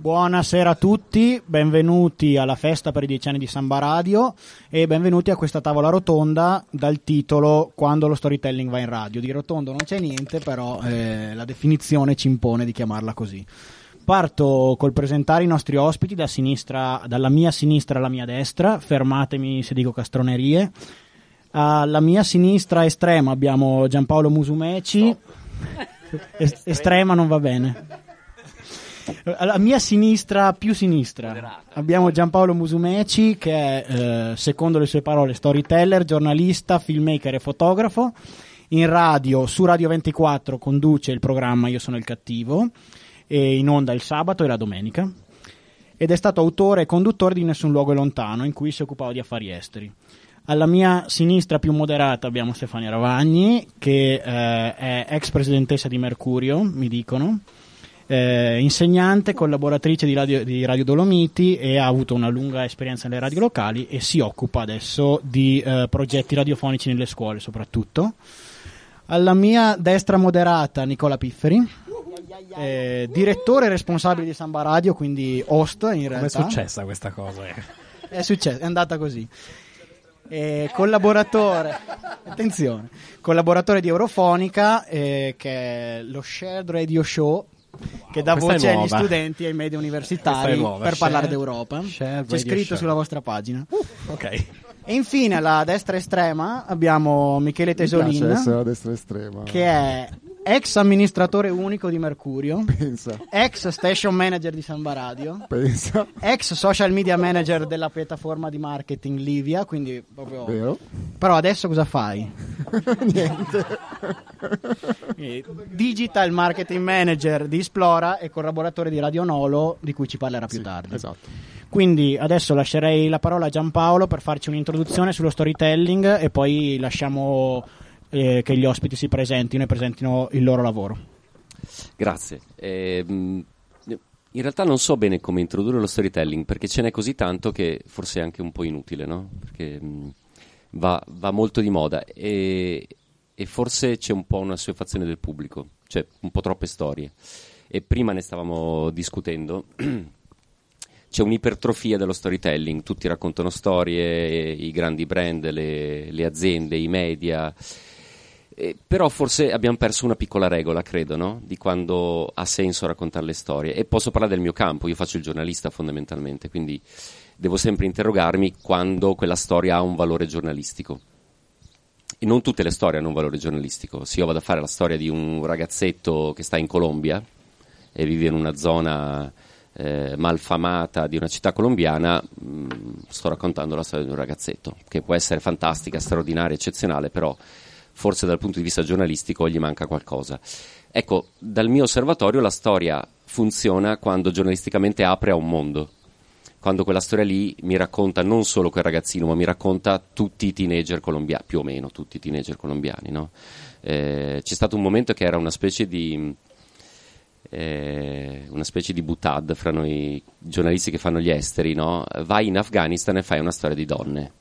Buonasera a tutti, benvenuti alla festa per i dieci anni di Samba Radio e benvenuti a questa tavola rotonda dal titolo Quando lo storytelling va in radio. Di rotondo non c'è niente, però eh, la definizione ci impone di chiamarla così. Parto col presentare i nostri ospiti da sinistra, dalla mia sinistra alla mia destra, fermatemi se dico castronerie. Alla mia sinistra estrema abbiamo Giampaolo Musumeci, Es- estrema non va bene. Alla mia sinistra, più sinistra, abbiamo Giampaolo Musumeci che è, eh, secondo le sue parole, storyteller, giornalista, filmmaker e fotografo. In radio, su Radio 24, conduce il programma Io sono il cattivo, e in onda il sabato e la domenica. Ed è stato autore e conduttore di Nessun luogo lontano, in cui si occupava di affari esteri. Alla mia sinistra più moderata abbiamo Stefania Ravagni, che eh, è ex presidentessa di Mercurio, mi dicono eh, insegnante, collaboratrice di radio, di radio, Dolomiti e ha avuto una lunga esperienza nelle radio locali e si occupa adesso di eh, progetti radiofonici nelle scuole soprattutto. Alla mia destra moderata Nicola Pifferi, eh, direttore responsabile di Samba Radio, quindi host in realtà. Come è successa questa cosa? È successa, è andata così. Eh, collaboratore, attenzione, collaboratore di Eurofonica, eh, che è lo Shared Radio Show che dà voce agli studenti e ai media universitari nuova. per parlare Share- d'Europa. Share C'è scritto Show. sulla vostra pagina. Ok. E infine alla destra estrema abbiamo Michele Mi Tesolin, a destra estrema. che è ex amministratore unico di Mercurio, Pensa, ex station manager di Samba Radio, pensa, ex social media manager della piattaforma di marketing Livia, quindi proprio... vero? Però adesso cosa fai? Niente. Digital marketing manager di Esplora e collaboratore di Radio Nolo, di cui ci parlerà più Sì, tardi. Esatto. Quindi adesso lascerei la parola a Giampaolo per farci un'introduzione sullo storytelling e poi lasciamo eh, che gli ospiti si presentino e presentino il loro lavoro. Grazie. Ehm, in realtà non so bene come introdurre lo storytelling perché ce n'è così tanto che forse è anche un po' inutile, no? Perché mh, va, va molto di moda e, e forse c'è un po' una assuefazione del pubblico, cioè un po' troppe storie. E prima ne stavamo discutendo. C'è un'ipertrofia dello storytelling, tutti raccontano storie, i grandi brand, le, le aziende, i media, eh, però forse abbiamo perso una piccola regola, credo, no? di quando ha senso raccontare le storie. E posso parlare del mio campo, io faccio il giornalista fondamentalmente, quindi devo sempre interrogarmi quando quella storia ha un valore giornalistico. E non tutte le storie hanno un valore giornalistico. Se io vado a fare la storia di un ragazzetto che sta in Colombia e vive in una zona eh, malfamata di una città colombiana, mh, sto raccontando la storia di un ragazzetto, che può essere fantastica, straordinaria, eccezionale, però forse dal punto di vista giornalistico gli manca qualcosa. Ecco, dal mio osservatorio la storia funziona quando giornalisticamente apre a un mondo. Quando quella storia lì mi racconta non solo quel ragazzino, ma mi racconta tutti i teenager colombiani, più o meno tutti i teenager colombiani. no? Eh, c'è stato un momento che era una specie di eh, una specie di butad fra noi giornalisti che fanno gli esteri, no? vai in Afghanistan e fai una storia di donne.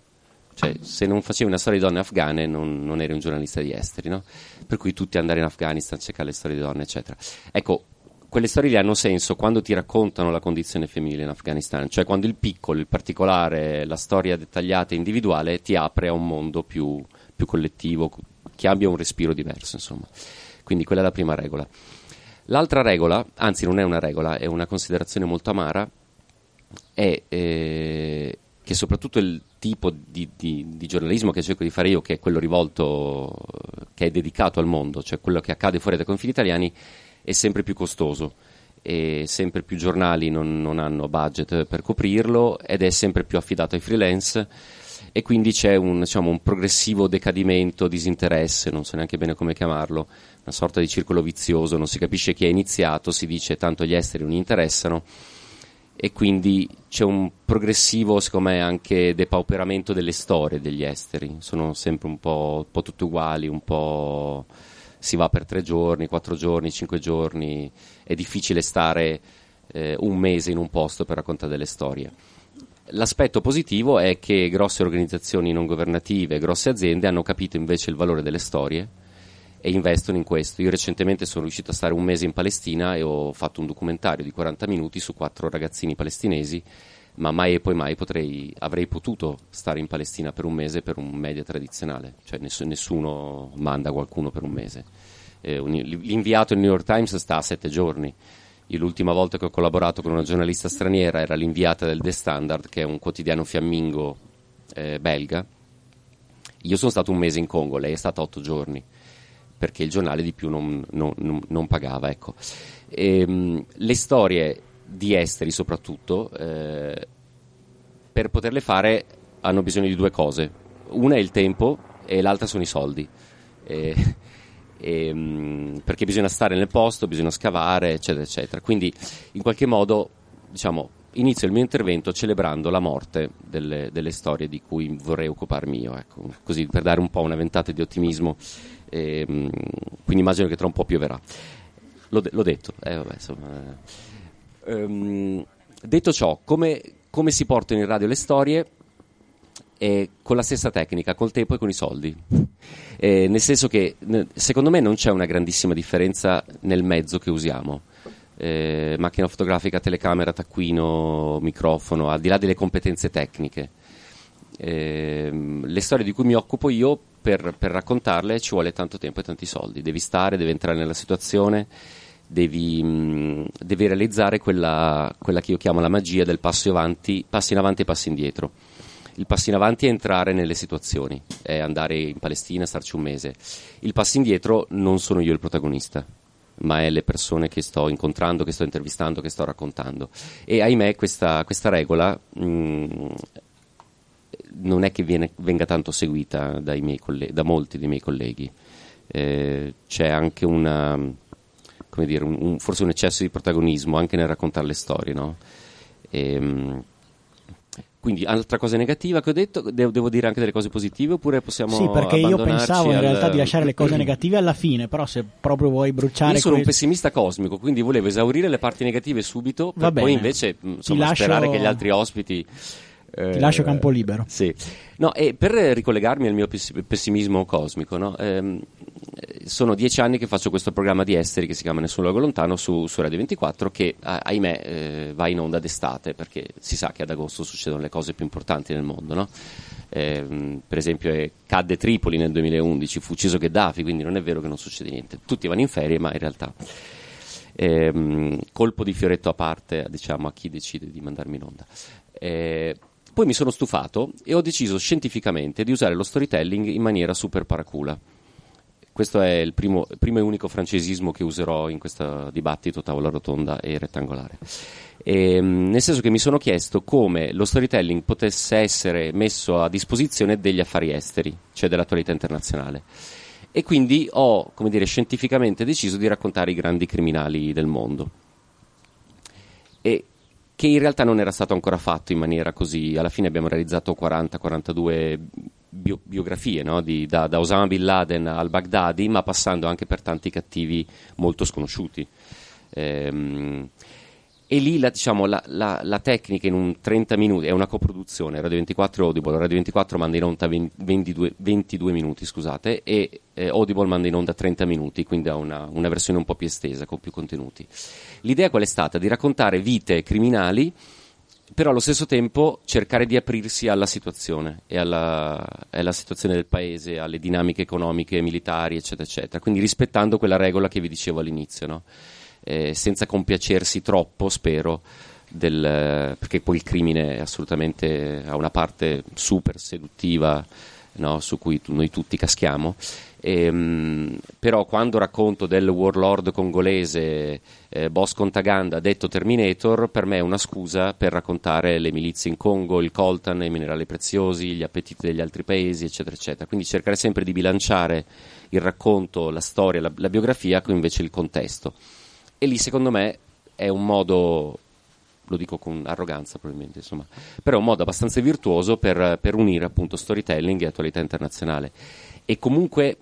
Cioè, se non facevi una storia di donne afghane non, non eri un giornalista di esteri, no? Per cui tutti andare in Afghanistan, cercare le storie di donne, eccetera. Ecco, quelle storie lì hanno senso quando ti raccontano la condizione femminile in Afghanistan, cioè quando il piccolo, il particolare, la storia dettagliata e individuale ti apre a un mondo più, più collettivo, che abbia un respiro diverso, insomma. Quindi quella è la prima regola. L'altra regola, anzi non è una regola, è una considerazione molto amara, è eh, che soprattutto il tipo di, di- di giornalismo che cerco di fare io, che è quello rivolto, che è dedicato al mondo, cioè quello che accade fuori dai confini italiani, è sempre più costoso e sempre più giornali non, non hanno budget per coprirlo ed è sempre più affidato ai freelance e quindi c'è un, diciamo, un progressivo decadimento, disinteresse, non so neanche bene come chiamarlo, una sorta di circolo vizioso, non si capisce chi è iniziato, si dice tanto gli esteri non interessano e quindi c'è un progressivo, secondo me, anche depauperamento delle storie degli esteri, sono sempre un po', un po' tutte uguali, un po' si va per tre giorni, quattro giorni, cinque giorni, è difficile stare eh, un mese in un posto per raccontare delle storie. L'aspetto positivo è che grosse organizzazioni non governative, grosse aziende hanno capito invece il valore delle storie e investono in questo. Io recentemente sono riuscito a stare un mese in Palestina e ho fatto un documentario di 40 minuti su quattro ragazzini palestinesi, ma mai e poi mai potrei, avrei potuto stare in Palestina per un mese per un media tradizionale, cioè ness- nessuno manda qualcuno per un mese. Eh, un, l'inviato del New York Times sta a sette giorni. Io l'ultima volta che ho collaborato con una giornalista straniera era l'inviata del The Standard, che è un quotidiano fiammingo eh, belga. Io sono stato un mese in Congo, lei è stata otto giorni perché il giornale di più non, non, non, non pagava. Ecco. E, ehm, le storie di esteri soprattutto, eh, per poterle fare hanno bisogno di due cose. Una è il tempo e l'altra sono i soldi. E, e, ehm, perché bisogna stare nel posto, bisogna scavare, eccetera, eccetera. Quindi in qualche modo, diciamo, inizio il mio intervento celebrando la morte delle, delle storie di cui vorrei occuparmi io, ecco, così per dare un po' una ventata di ottimismo e, ehm, quindi immagino che tra un po' pioverà. L'ho, de- l'ho detto. Eh, vabbè, insomma, ehm, detto ciò, come, come, si portano in radio le storie? Eh, con la stessa tecnica, col tempo e con i soldi. Eh, nel senso che secondo me non c'è una grandissima differenza nel mezzo che usiamo. Eh, macchina fotografica, telecamera, taccuino, microfono, al di là delle competenze tecniche. Eh, le storie di cui mi occupo io per, per, raccontarle ci vuole tanto tempo e tanti soldi. Devi stare, devi entrare nella situazione, devi, mh, devi realizzare quella, quella, che io chiamo la magia del passo avanti, passi in avanti e passi indietro. Il passo in avanti è entrare nelle situazioni, è andare in Palestina, starci un mese. Il passo indietro non sono io il protagonista, ma è le persone che sto incontrando, che sto intervistando, che sto raccontando. E ahimè questa, questa regola mh, non è che viene, venga tanto seguita colleghi, da molti dei miei colleghi. Eh, c'è anche una, dire, un, un, forse un eccesso di protagonismo anche nel raccontare le storie. No? E, ehm, quindi, altra cosa negativa che ho detto, devo, devo, dire anche delle cose positive oppure possiamo Sì, perché io pensavo in realtà di lasciare le cose negative alla fine, però se proprio vuoi bruciare... Io sono que... un pessimista cosmico, quindi volevo esaurire le parti negative subito, per poi invece insomma, lascio... sperare che gli altri ospiti Ti lascio campo libero. Sì. No, e per ricollegarmi al mio pessimismo cosmico, no? ehm, sono dieci anni che faccio questo programma di esteri che si chiama Nessun Luogo Lontano su, su Radio 24 che, ahimè, eh, va in onda d'estate perché si sa che ad agosto succedono le cose più importanti nel mondo, no? eh, per esempio eh, cadde Tripoli nel 2011, fu ucciso Gheddafi, quindi non è vero che non succede niente. Tutti vanno in ferie, ma in realtà... Ehm, colpo di fioretto a parte diciamo, a chi decide di mandarmi in onda. Eh, poi mi sono stufato e ho deciso scientificamente di usare lo storytelling in maniera super paracula. Questo è il primo, primo e unico francesismo che userò in questo dibattito tavola rotonda e rettangolare. E, ehm, nel senso che mi sono chiesto come lo storytelling potesse essere messo a disposizione degli affari esteri, cioè dell'attualità internazionale. E quindi ho, come dire, scientificamente deciso di raccontare i grandi criminali del mondo. Che in realtà non era stato ancora fatto in maniera così. Alla fine abbiamo realizzato 40-42 bio- biografie, no? Di, da, da, Osama Bin Laden al Baghdadi, ma passando anche per tanti cattivi molto sconosciuti. Ehm, e lì la, diciamo, la, la, la, tecnica in un 30 minuti è una coproduzione Radio 24 e Audible Radio 24 manda in onda 22, 22 minuti scusate, e eh, Audible manda in onda 30 minuti quindi ha una, una, versione un po' più estesa con più contenuti l'idea qual è stata? di raccontare vite criminali però allo stesso tempo cercare di aprirsi alla situazione e alla, alla situazione del paese alle dinamiche economiche, militari eccetera eccetera quindi rispettando quella regola che vi dicevo all'inizio no? Eh, senza compiacersi troppo, spero, del, perché poi il crimine assolutamente ha una parte super seduttiva no, su cui tu, noi tutti caschiamo. E, ehm, però quando racconto del warlord congolese eh, Boss Contaganda detto Terminator per me è una scusa per raccontare le milizie in Congo, il coltan, i minerali preziosi, gli appetiti degli altri paesi eccetera eccetera quindi cercare sempre di bilanciare il racconto, la storia, la, la biografia con invece il contesto e lì secondo me è un modo, lo dico con arroganza probabilmente, insomma, però è un modo abbastanza virtuoso per, per unire appunto storytelling e attualità internazionale. E comunque,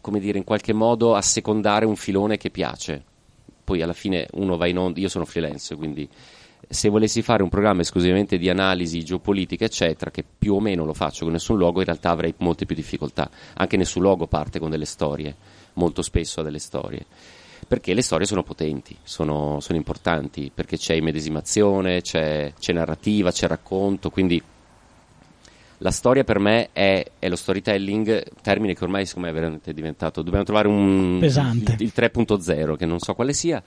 come dire, in qualche modo assecondare un filone che piace. Poi alla fine uno va in onda, io sono freelance, quindi se volessi fare un programma esclusivamente di analisi geopolitica, eccetera, che più o meno lo faccio con nessun luogo, in realtà avrei molte più difficoltà. Anche nessun luogo parte con delle storie molto spesso a delle storie. Perché le storie sono potenti, sono, sono importanti, perché c'è immedesimazione, c'è, c'è narrativa, c'è racconto, quindi la storia per me è, è, lo storytelling, termine che ormai secondo me è veramente diventato. Dobbiamo trovare un. Pesante. Il, il 3.0, che non so quale sia.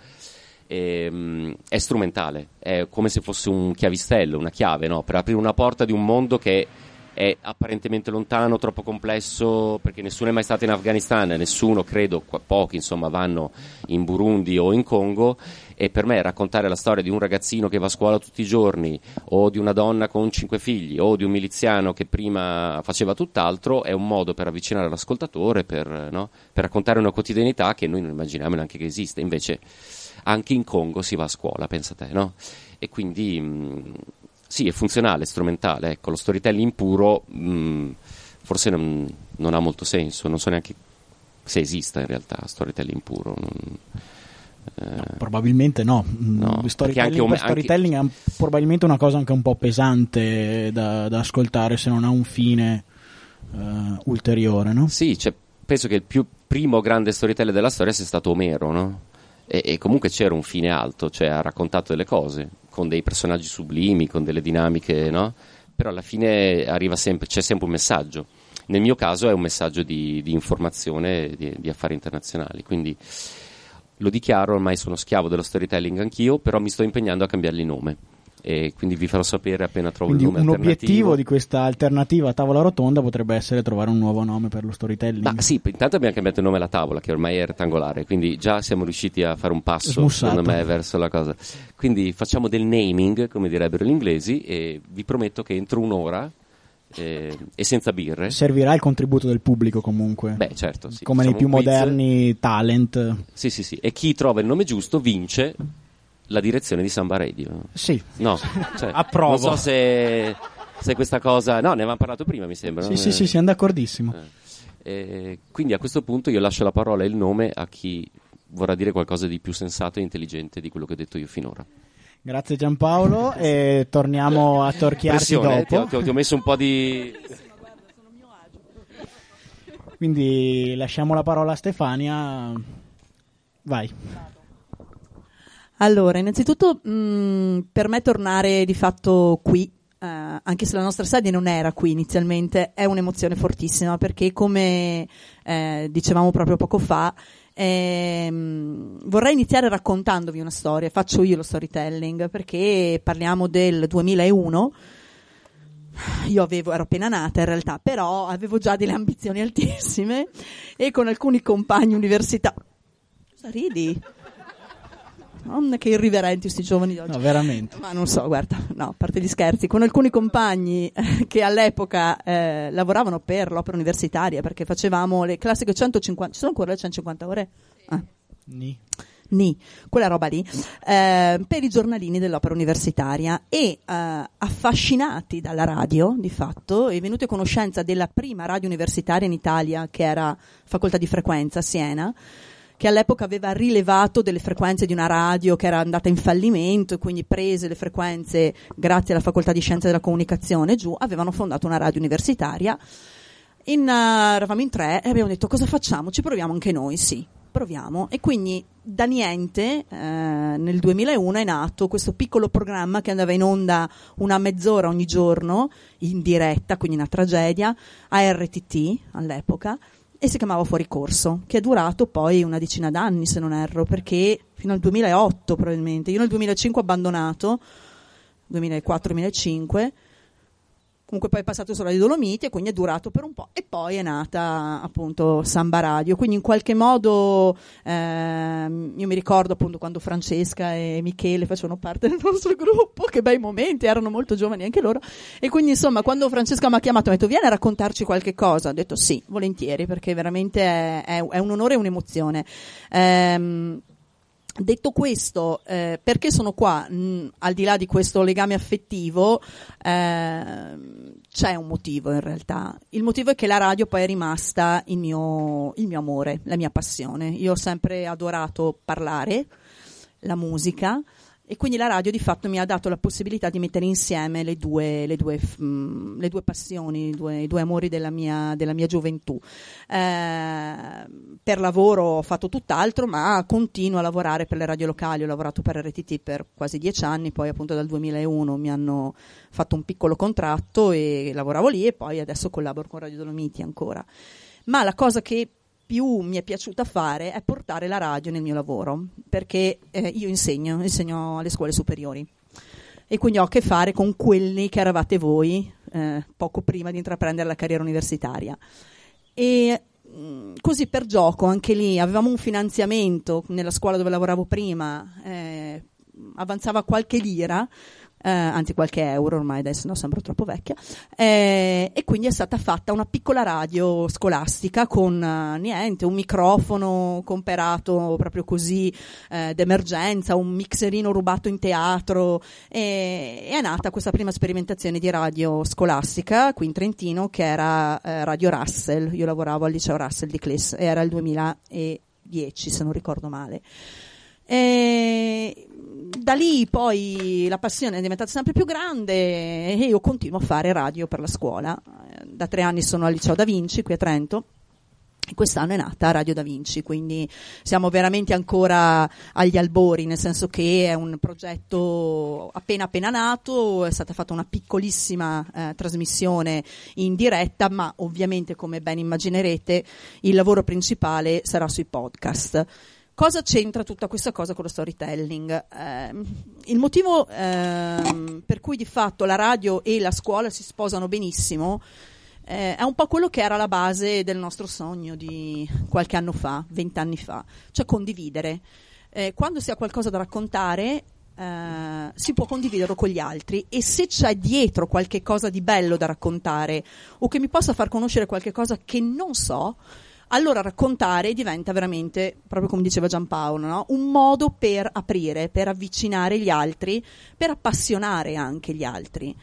E, um, è strumentale, è come se fosse un chiavistello, una chiave, no? per aprire una porta di un mondo che è apparentemente lontano, troppo complesso, perché nessuno è mai stato in Afghanistan, nessuno, credo, pochi insomma, vanno in Burundi o in Congo e per me raccontare la storia di un ragazzino che va a scuola tutti i giorni o di una donna con cinque figli o di un miliziano che prima faceva tutt'altro è un modo per avvicinare l'ascoltatore, per, no? per raccontare una quotidianità che noi non immaginiamo neanche che esiste, invece anche in Congo si va a scuola, pensa te, no? E quindi... Mh, sì, è funzionale, è strumentale. Ecco, lo storytelling puro mh, mm, forse non, non, ha molto senso, non so neanche se esista in realtà storytelling puro. Non, eh, no, probabilmente no. Mm, no storytelling, anche, storytelling anche... è probabilmente una cosa anche un po' pesante da, da ascoltare se non ha un fine uh, ulteriore, no? Sì, cioè, penso che il più primo grande storyteller della storia sia stato Omero, no? E, e, comunque c'era un fine alto, cioè ha raccontato delle cose con dei personaggi sublimi, con delle dinamiche, no? Però alla fine sempre, c'è sempre un messaggio. Nel mio caso è un messaggio di, di informazione di, di affari internazionali, quindi lo dichiaro, ormai sono schiavo dello storytelling anch'io, però mi sto impegnando a cambiargli nome e quindi vi farò sapere appena trovo quindi il nome un obiettivo di questa alternativa a tavola rotonda potrebbe essere trovare un nuovo nome per lo storytelling ma sì, intanto abbiamo cambiato il nome alla tavola che ormai è rettangolare quindi già siamo riusciti a fare un passo Smussato. secondo me verso la cosa quindi facciamo del naming come direbbero gli inglesi e vi prometto che entro un'ora eh, e senza birre. Servirà il contributo del pubblico comunque. Beh, certo. Sì. Come nei più moderni talent. Sì, sì, sì. E chi trova il nome giusto vince la direzione di Samba Radio. Sì. No, cioè, approvo. Non so se, se, questa cosa... No, ne avevamo parlato prima, mi sembra. Sì, no? sì, sì, siamo d'accordissimo. Eh, quindi a questo punto io lascio la parola e il nome a chi vorrà dire qualcosa di più sensato e intelligente di quello che ho detto io finora. Grazie Giampaolo e torniamo a torchiarci Pressione, dopo. Ti ho, ti, ho, ti ho messo un po' di... Quindi lasciamo la parola a Stefania. Vai. Allora, innanzitutto mh, mm, per me tornare di fatto qui, eh, anche se la nostra sede non era qui inizialmente, è un'emozione fortissima perché come eh, dicevamo proprio poco fa, ehm, vorrei iniziare raccontandovi una storia, faccio io lo storytelling perché parliamo del 2001 io avevo, ero appena nata in realtà, però avevo già delle ambizioni altissime e con alcuni compagni universitari. Cosa ridi? Mamma che irriverenti questi giovani oggi. No, veramente. Ma non so, guarda, no, a parte gli scherzi, con alcuni compagni eh, che all'epoca eh, lavoravano per l'opera universitaria, perché facevamo le classiche 150, ci sono ancora le 150 ore? Ah. Ni. Ni, quella roba lì, eh, per i giornalini dell'opera universitaria e eh, affascinati dalla radio, di fatto, e venuti a conoscenza della prima radio universitaria in Italia, che era Facoltà di Frequenza Siena, che all'epoca aveva rilevato delle frequenze di una radio che era andata in fallimento e quindi prese le frequenze grazie alla facoltà di scienze della comunicazione giù, avevano fondato una radio universitaria. In, uh, eravamo in tre e abbiamo detto cosa facciamo? Ci proviamo anche noi, sì, proviamo. E quindi da niente eh, nel 2001 è nato questo piccolo programma che andava in onda una mezz'ora ogni giorno in diretta, quindi una tragedia, a RTT all'epoca e si chiamava Fuori Corso, che è durato poi una decina d'anni, se non erro, perché fino al 2008 probabilmente. Io nel 2005 ho abbandonato, 2004-2005, comunque poi è passato sulla Dolomiti e quindi è durato per un po' e poi è nata appunto Samba Radio. Quindi in qualche modo ehm, io mi ricordo appunto quando Francesca e Michele facevano parte del nostro gruppo che bei momenti erano molto giovani anche loro. E quindi insomma quando Francesca mi ha chiamato mi ha detto vieni a raccontarci qualche cosa ho detto sì volentieri perché veramente è, è, è un onore e un'emozione. Ehm, Detto questo, eh, perché sono qua? Mh, al di là di questo legame affettivo, eh, c'è un motivo in realtà. Il motivo è che la radio poi è rimasta il mio, il mio amore, la mia passione. Io ho sempre adorato parlare, la musica e quindi la radio di fatto mi ha dato la possibilità di mettere insieme le due, le due, mh, le due passioni, i due, i due, amori della mia, della mia gioventù. Eh, per lavoro ho fatto tutt'altro, ma continuo a lavorare per le radio locali, ho lavorato per RTT per quasi dieci anni, poi appunto dal 2001 mi hanno fatto un piccolo contratto e lavoravo lì e poi adesso collaboro con Radio Dolomiti ancora. Ma la cosa che più mi è piaciuta fare è portare la radio nel mio lavoro, perché eh, io insegno, insegno alle scuole superiori e quindi ho a che fare con quelli che eravate voi eh, poco prima di intraprendere la carriera universitaria. E mh, mm, così per gioco, anche lì avevamo un finanziamento nella scuola dove lavoravo prima, eh, avanzava qualche lira eh, anzi qualche euro ormai adesso no sembro troppo vecchia. Eh, e quindi è stata fatta una piccola radio scolastica con uh, niente un microfono comperato proprio così eh, d'emergenza un mixerino rubato in teatro. E, è nata questa prima sperimentazione di radio scolastica qui in Trentino che era eh, Radio Russell. Io lavoravo al liceo Russell di Cles era il 2010 se non ricordo male. E da lì poi la passione è diventata sempre più grande e io continuo a fare radio per la scuola. Da tre anni sono al liceo Da Vinci qui a Trento. E quest'anno è nata Radio Da Vinci, quindi siamo veramente ancora agli albori, nel senso che è un progetto appena appena nato, è stata fatta una piccolissima eh, trasmissione in diretta, ma ovviamente come ben immaginerete il lavoro principale sarà sui podcast. Cosa c'entra tutta questa cosa con lo storytelling? Eh, il motivo eh, per cui di fatto la radio e la scuola si sposano benissimo eh, è un po' quello che era la base del nostro sogno di qualche anno fa, vent'anni fa, cioè condividere. Eh, quando si ha qualcosa da raccontare, Uh, si può condividerlo con gli altri e se c'è dietro qualche cosa di bello da raccontare o che mi possa far conoscere qualche cosa che non so, allora raccontare diventa veramente, proprio come diceva Giampaolo, no? un modo per aprire, per avvicinare gli altri, per appassionare anche gli altri.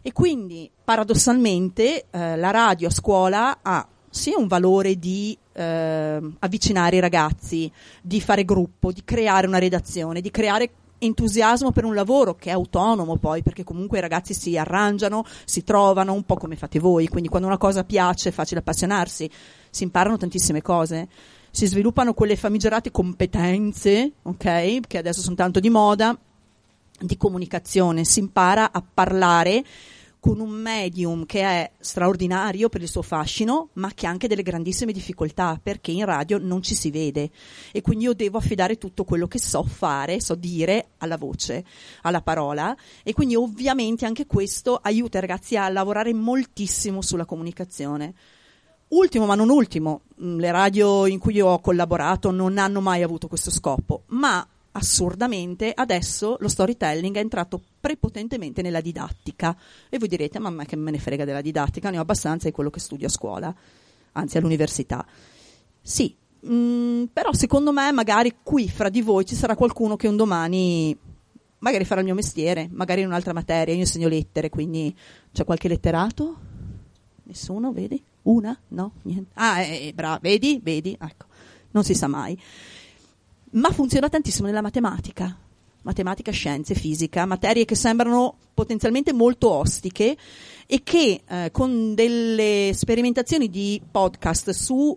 E quindi, paradossalmente, eh, la radio a scuola ha sia un valore di eh, avvicinare i ragazzi, di fare gruppo, di creare una redazione, di creare entusiasmo per un lavoro che è autonomo poi, perché comunque i ragazzi si arrangiano, si trovano un po' come fate voi, quindi quando una cosa piace è facile appassionarsi, si imparano tantissime cose, si sviluppano quelle famigerate competenze, ok, che adesso sono tanto di moda, di comunicazione, si impara a parlare con un medium che è straordinario per il suo fascino, ma che ha anche delle grandissime difficoltà, perché in radio non ci si vede e quindi io devo affidare tutto quello che so fare, so dire alla voce, alla parola e quindi ovviamente anche questo aiuta i ragazzi a lavorare moltissimo sulla comunicazione. Ultimo ma non ultimo, mm, le radio in cui io ho collaborato non hanno mai avuto questo scopo, ma assurdamente adesso lo storytelling è entrato prepotentemente nella didattica. E voi direte, ma a me che me ne frega della didattica, ne ho abbastanza di quello che studio a scuola, anzi all'università. Sì, mh, mm, però secondo me magari qui fra di voi ci sarà qualcuno che un domani magari farà il mio mestiere, magari in un'altra materia, io insegno lettere, quindi c'è qualche letterato? Nessuno, vedi? Una? No? Niente. Ah, eh, eh, brava, vedi? Vedi? Ecco, non si sa mai ma funziona tantissimo nella matematica. Matematica, scienze, fisica, materie che sembrano potenzialmente molto ostiche e che eh, con delle sperimentazioni di podcast su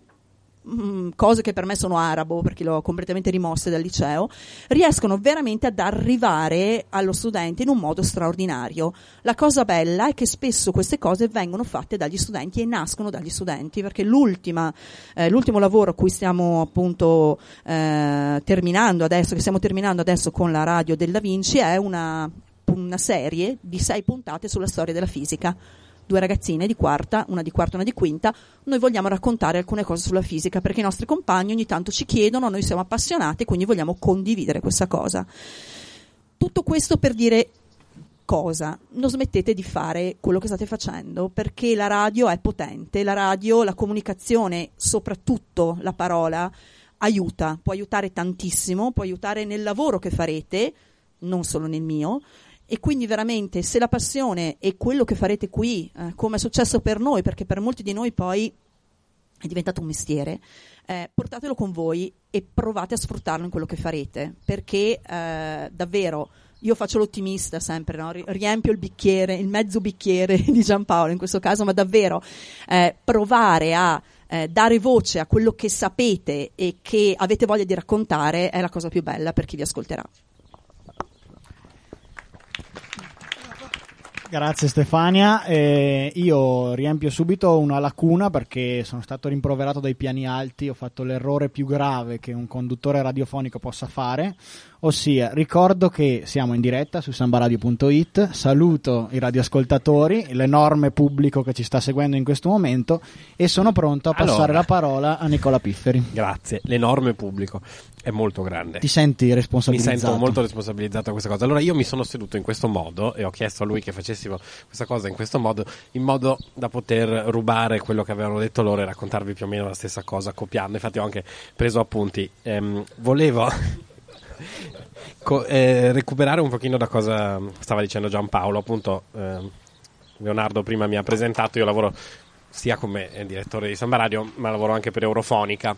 Mm, cose che per me sono arabo perché le ho completamente rimosse dal liceo, riescono veramente ad arrivare allo studente in un modo straordinario. La cosa bella è che spesso queste cose vengono fatte dagli studenti e nascono dagli studenti, perché eh, l'ultimo lavoro a cui stiamo appunto eh, terminando adesso, che stiamo terminando adesso con la radio del Da Vinci, è una, una serie di sei puntate sulla storia della fisica due ragazzine di quarta, una di quarta e una di quinta, noi vogliamo raccontare alcune cose sulla fisica perché i nostri compagni ogni tanto ci chiedono, noi siamo appassionati quindi vogliamo condividere questa cosa. Tutto questo per dire cosa? Non smettete di fare quello che state facendo perché la radio è potente, la radio, la comunicazione, soprattutto la parola, aiuta, può aiutare tantissimo, può aiutare nel lavoro che farete, non solo nel mio, e quindi veramente se la passione è quello che farete qui, eh, come è successo per noi, perché per molti di noi poi è diventato un mestiere, eh, portatelo con voi e provate a sfruttarlo in quello che farete, perché eh, davvero io faccio l'ottimista sempre, no? riempio il bicchiere, il mezzo bicchiere di Giampaolo in questo caso, ma davvero eh, provare a eh, dare voce a quello che sapete e che avete voglia di raccontare è la cosa più bella per chi vi ascolterà. Grazie Stefania, eh, io riempio subito una lacuna perché sono stato rimproverato dai piani alti, ho fatto l'errore più grave che un conduttore radiofonico possa fare, ossia ricordo che siamo in diretta su sambaradio.it, saluto i radioascoltatori, l'enorme pubblico che ci sta seguendo in questo momento e sono pronto a passare Allora. la parola a Nicola Pifferi. Grazie, l'enorme pubblico è molto grande. Ti senti Mi responsabilizzato? sento molto responsabilizzato a questa cosa. Allora io mi sono seduto in questo modo e ho chiesto a lui che facessimo questa cosa in questo modo, in modo da poter rubare quello che avevano detto loro e raccontarvi più o meno la stessa cosa, copiando. Infatti ho anche preso appunti. Ehm, volevo co- eh, recuperare un pochino da cosa stava dicendo Giampaolo. Appunto, ehm, Leonardo prima mi ha presentato, io lavoro sia come eh, direttore di Samba Radio, ma lavoro anche per Eurofonica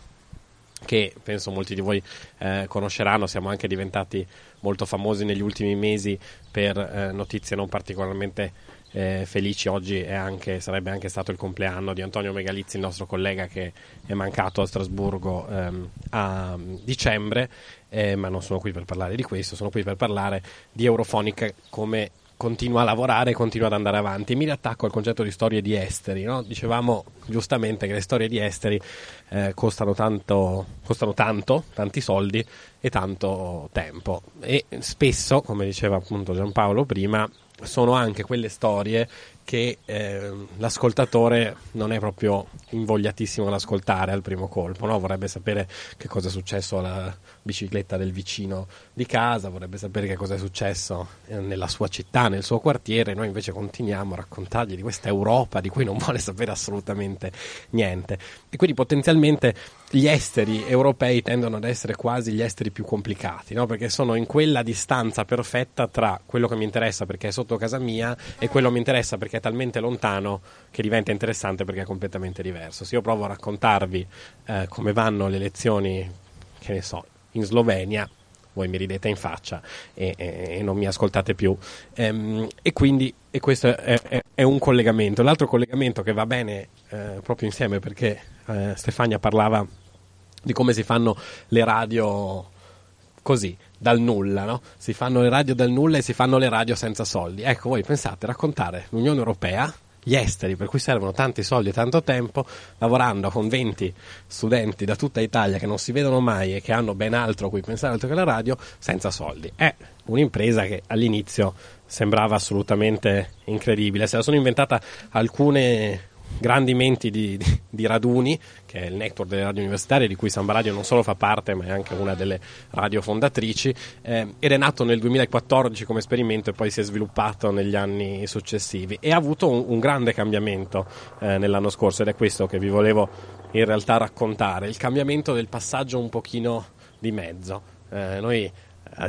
che penso molti di voi eh, conosceranno, siamo anche diventati molto famosi negli ultimi mesi per eh, notizie non particolarmente eh, felici. Oggi anche, sarebbe anche stato il compleanno di Antonio Megalizzi, il nostro collega che è mancato a Strasburgo ehm, a dicembre, eh, ma non sono qui per parlare di questo, sono qui per parlare di Eurofonica come continua a lavorare e continua ad andare avanti. Mi riattacco al concetto di storie di esteri. no? Dicevamo giustamente che le storie di esteri eh, costano, tanto, costano tanto, tanti soldi e tanto tempo. E spesso, come diceva appunto Giampaolo prima, sono anche quelle storie che eh, l'ascoltatore non è proprio invogliatissimo ad ascoltare al primo colpo, no? vorrebbe sapere che cosa è successo alla bicicletta del vicino di casa, vorrebbe sapere che cosa è successo eh, nella sua città, nel suo quartiere, noi invece continuiamo a raccontargli di questa Europa di cui non vuole sapere assolutamente niente. E quindi potenzialmente gli esteri europei tendono ad essere quasi gli esteri più complicati, no? perché sono in quella distanza perfetta tra quello che mi interessa perché è sotto casa mia e quello che mi interessa perché è talmente lontano che diventa interessante perché è completamente diverso. Se io provo a raccontarvi eh, come vanno le elezioni, che ne so, in Slovenia, voi mi ridete in faccia e, e- e non mi ascoltate più. Ehm, e quindi e questo è, è- è un collegamento. L'altro collegamento che va bene eh, proprio insieme perché eh, Stefania parlava di come si fanno le radio così, dal nulla, no? Si fanno le radio dal nulla e si fanno le radio senza soldi. Ecco, voi pensate raccontare l'Unione Europea, gli esteri per cui servono tanti soldi e tanto tempo, lavorando con 20 studenti da tutta Italia che non si vedono mai e che hanno ben altro a cui pensare altro che la radio, senza soldi. È un'impresa che all'inizio sembrava assolutamente incredibile. Se la sono inventata alcune grandi menti di, di- di raduni, che è il network delle radio universitarie, di cui Samba Radio non solo fa parte, ma è anche una delle radio fondatrici, eh, ed è nato nel 2014 come esperimento e poi si è sviluppato negli anni successivi e ha avuto un, un grande cambiamento eh, nell'anno scorso ed è questo che vi volevo in realtà raccontare, il cambiamento del passaggio un pochino di mezzo. Eh, noi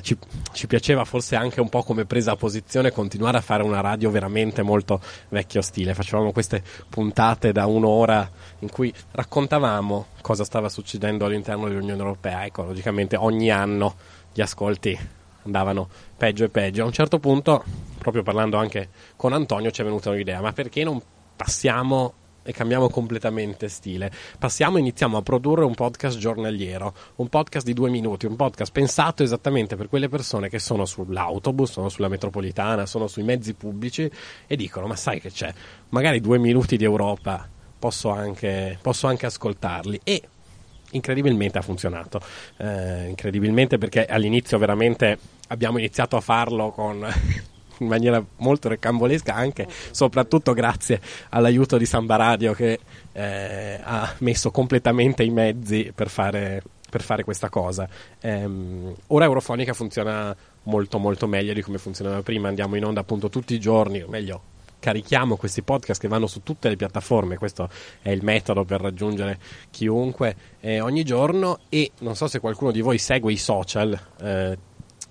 ci, ci piaceva forse anche un po' come presa posizione continuare a fare una radio veramente molto vecchio stile. Facevamo queste puntate da un'ora in cui raccontavamo cosa stava succedendo all'interno dell'Unione Europea. Ecco, logicamente ogni anno gli ascolti andavano peggio e peggio. A un certo punto, proprio parlando anche con Antonio, ci è venuta un'idea, ma perché non passiamo e cambiamo completamente stile. Passiamo e iniziamo a produrre un podcast giornaliero, un podcast di due minuti, un podcast pensato esattamente per quelle persone che sono sull'autobus, sono sulla metropolitana, sono sui mezzi pubblici e dicono: Ma sai che c'è? Magari due minuti di Europa posso anche, posso anche ascoltarli. E incredibilmente ha funzionato. Eh, incredibilmente perché all'inizio veramente abbiamo iniziato a farlo con. In maniera molto recambolesca, anche soprattutto grazie all'aiuto di Samba Radio che eh, ha messo completamente i mezzi per fare, per fare questa cosa. Ehm, ora Eurofonica funziona molto molto meglio di come funzionava prima, andiamo in onda appunto tutti i giorni, o meglio carichiamo questi podcast che vanno su tutte le piattaforme, questo è il metodo per raggiungere chiunque eh, ogni giorno. E non so se qualcuno di voi segue i social eh,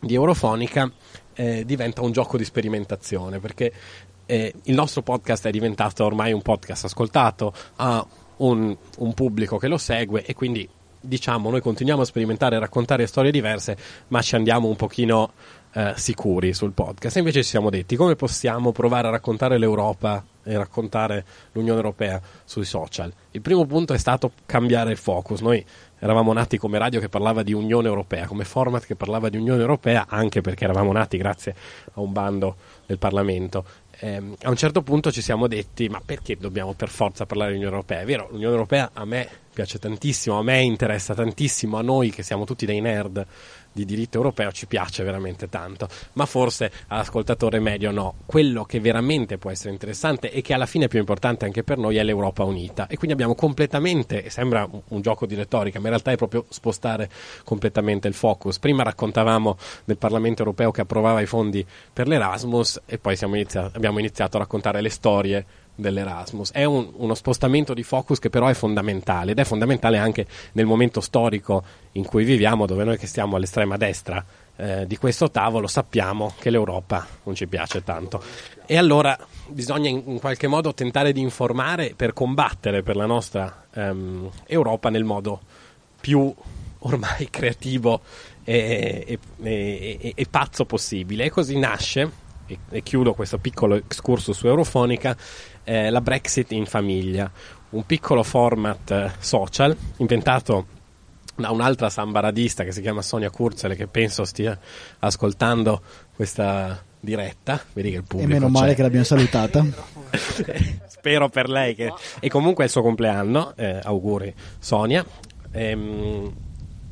di Eurofonica, eh, diventa un gioco di sperimentazione perché eh, il nostro podcast è diventato ormai un podcast ascoltato, ha un, un pubblico che lo segue e quindi diciamo noi continuiamo a sperimentare e raccontare storie diverse ma ci andiamo un pochino eh, sicuri sul podcast. E invece ci siamo detti come possiamo provare a raccontare l'Europa e raccontare l'Unione Europea sui social. Il primo punto è stato cambiare il focus. Noi eravamo nati come radio che parlava di Unione Europea, come format che parlava di Unione Europea, anche perché eravamo nati grazie a un bando del Parlamento. Eh, a un certo punto ci siamo detti: ma perché dobbiamo per forza parlare di Unione Europea? È vero, l'Unione Europea a me piace tantissimo, a me interessa tantissimo, a noi che siamo tutti dei nerd di diritto europeo ci piace veramente tanto, ma forse all'ascoltatore medio no. Quello che veramente può essere interessante e che alla fine è più importante anche per noi è l'Europa unita. E quindi abbiamo completamente, sembra un, gioco di retorica, ma in realtà è proprio spostare completamente il focus. Prima raccontavamo del Parlamento europeo che approvava i fondi per l'Erasmus e poi iniziato, abbiamo iniziato a raccontare le storie dell'Erasmus. È un, uno spostamento di focus che però è fondamentale ed è fondamentale anche nel momento storico in cui viviamo, dove noi che stiamo all'estrema destra eh, di questo tavolo sappiamo che l'Europa non ci piace tanto. E allora bisogna in, in qualche modo tentare di informare per combattere per la nostra ehm, Europa nel modo più ormai creativo e, e, e, e pazzo possibile. E così nasce e, chiudo questo piccolo excursus su Eurofonica, eh, la Brexit in famiglia, un piccolo format eh, social inventato da un'altra sambaradista che si chiama Sonia Kurzele che penso stia ascoltando questa diretta, vedi che il pubblico E meno male c'è. che l'abbiamo salutata. Spero per lei che... E comunque è il suo compleanno, eh, auguri Sonia. Ehm,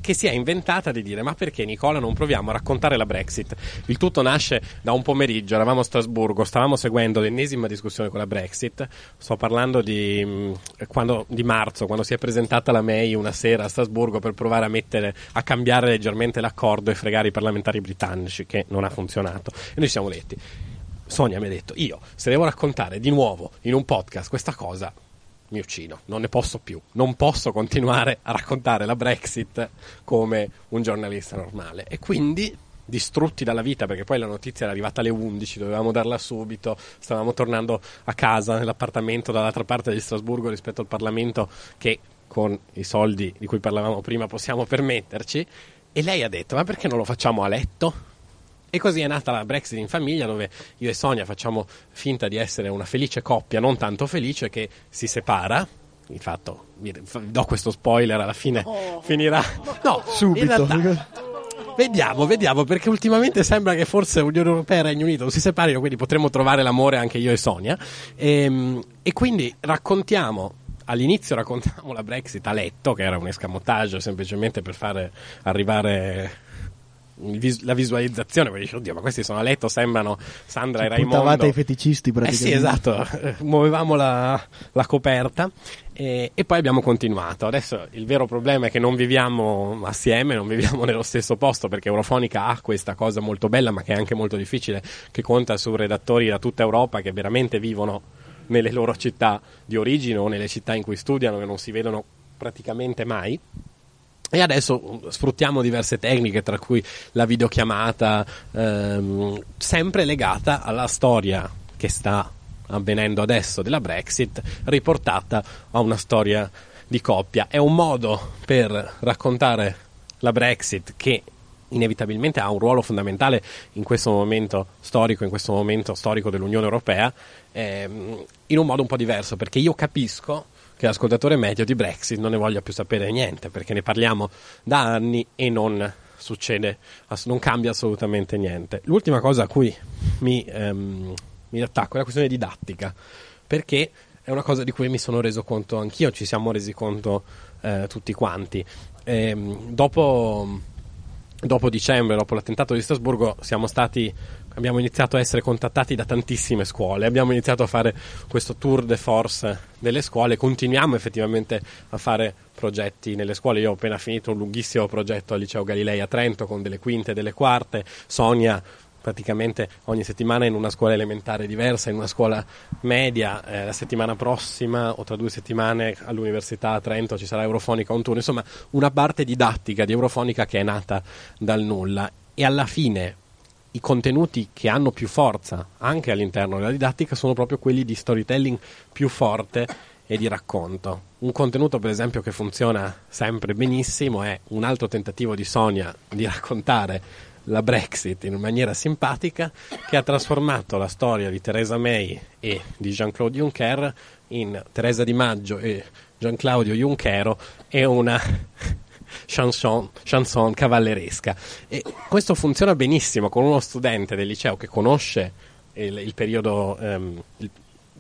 che si è inventata di dire ma perché Nicola non proviamo a raccontare la Brexit? Il tutto nasce da un pomeriggio, eravamo a Strasburgo, stavamo seguendo l'ennesima discussione con la Brexit, sto parlando di, quando, di marzo, quando si è presentata la May una sera a Strasburgo per provare a, mettere, a cambiare leggermente l'accordo e fregare i parlamentari britannici, che non ha funzionato. E noi siamo letti. Sonia mi ha detto, io se devo raccontare di nuovo in un podcast questa cosa, mi uccido, non ne posso più, non posso continuare a raccontare la Brexit come un giornalista normale. E quindi distrutti dalla vita perché poi la notizia era arrivata alle 11, dovevamo darla subito, stavamo tornando a casa nell'appartamento dall'altra parte di Strasburgo rispetto al Parlamento che con i soldi di cui parlavamo prima possiamo permetterci. E lei ha detto ma perché non lo facciamo a letto? E così è nata la Brexit in famiglia dove io e Sonia facciamo finta di essere una felice coppia, non tanto felice, che si separa. Il fatto, do questo spoiler, alla fine oh. finirà... No, subito. Vediamo, vediamo, perché ultimamente sembra che forse Unione Europea e Regno Unito si separino, quindi potremo trovare l'amore anche io e Sonia. E, ehm, e quindi raccontiamo all'inizio raccontiamo la Brexit a letto, che era un escamotage semplicemente per fare arrivare la visualizzazione, poi dici, oddio, ma questi sono a letto, sembrano Sandra Ci e Raimondo. Puntavate ai feticisti Eh praticamente. sì, esatto, muovevamo la, la coperta e, e, poi abbiamo continuato. Adesso il vero problema è che non viviamo assieme, non viviamo nello stesso posto, perché Eurofonica ha questa cosa molto bella, ma che è anche molto difficile, che conta su redattori da tutta Europa che veramente vivono nelle loro città di origine o nelle città in cui studiano, che non si vedono praticamente mai. E adesso sfruttiamo diverse tecniche, tra cui la videochiamata, ehm, sempre legata alla storia che sta avvenendo adesso della Brexit, riportata a una storia di coppia. È un modo per raccontare la Brexit che inevitabilmente ha un ruolo fondamentale in questo momento storico, in questo momento storico dell'Unione Europea, ehm, in un modo un po' diverso, perché io capisco che l'ascoltatore medio di Brexit non ne voglia più sapere niente, perché ne parliamo da anni e non succede, non cambia assolutamente niente. L'ultima cosa a cui mi, ehm, mi attacco è la questione didattica, perché è una cosa di cui mi sono reso conto anch'io, ci siamo resi conto eh, tutti quanti. E, ehm, dopo, dopo dicembre, dopo l'attentato di Strasburgo, stati abbiamo iniziato a essere contattati da tantissime scuole, abbiamo iniziato a fare questo tour de force delle scuole, continuiamo effettivamente a fare progetti nelle scuole, io ho appena finito un lunghissimo progetto al liceo Galilei a Trento con delle quinte e delle quarte, Sonia praticamente ogni settimana in una scuola elementare diversa, in una scuola media, eh, la settimana prossima o tra due settimane all'Università a Trento ci sarà Eurofonica un tour, insomma una parte didattica di Eurofonica che è nata dal nulla. E alla fine i contenuti che hanno più forza anche all'interno della didattica sono proprio quelli di storytelling più forte e di racconto. Un contenuto, per esempio, che funziona sempre benissimo è un altro tentativo di Sonia di raccontare la Brexit in maniera simpatica che ha trasformato la storia di Theresa May e di Jean-Claude Juncker in Teresa Di Maggio e Gian-Claudio Junckero e una chanson, chanson cavalleresca. E questo funziona benissimo con uno studente del liceo che conosce il, il periodo, ehm, il,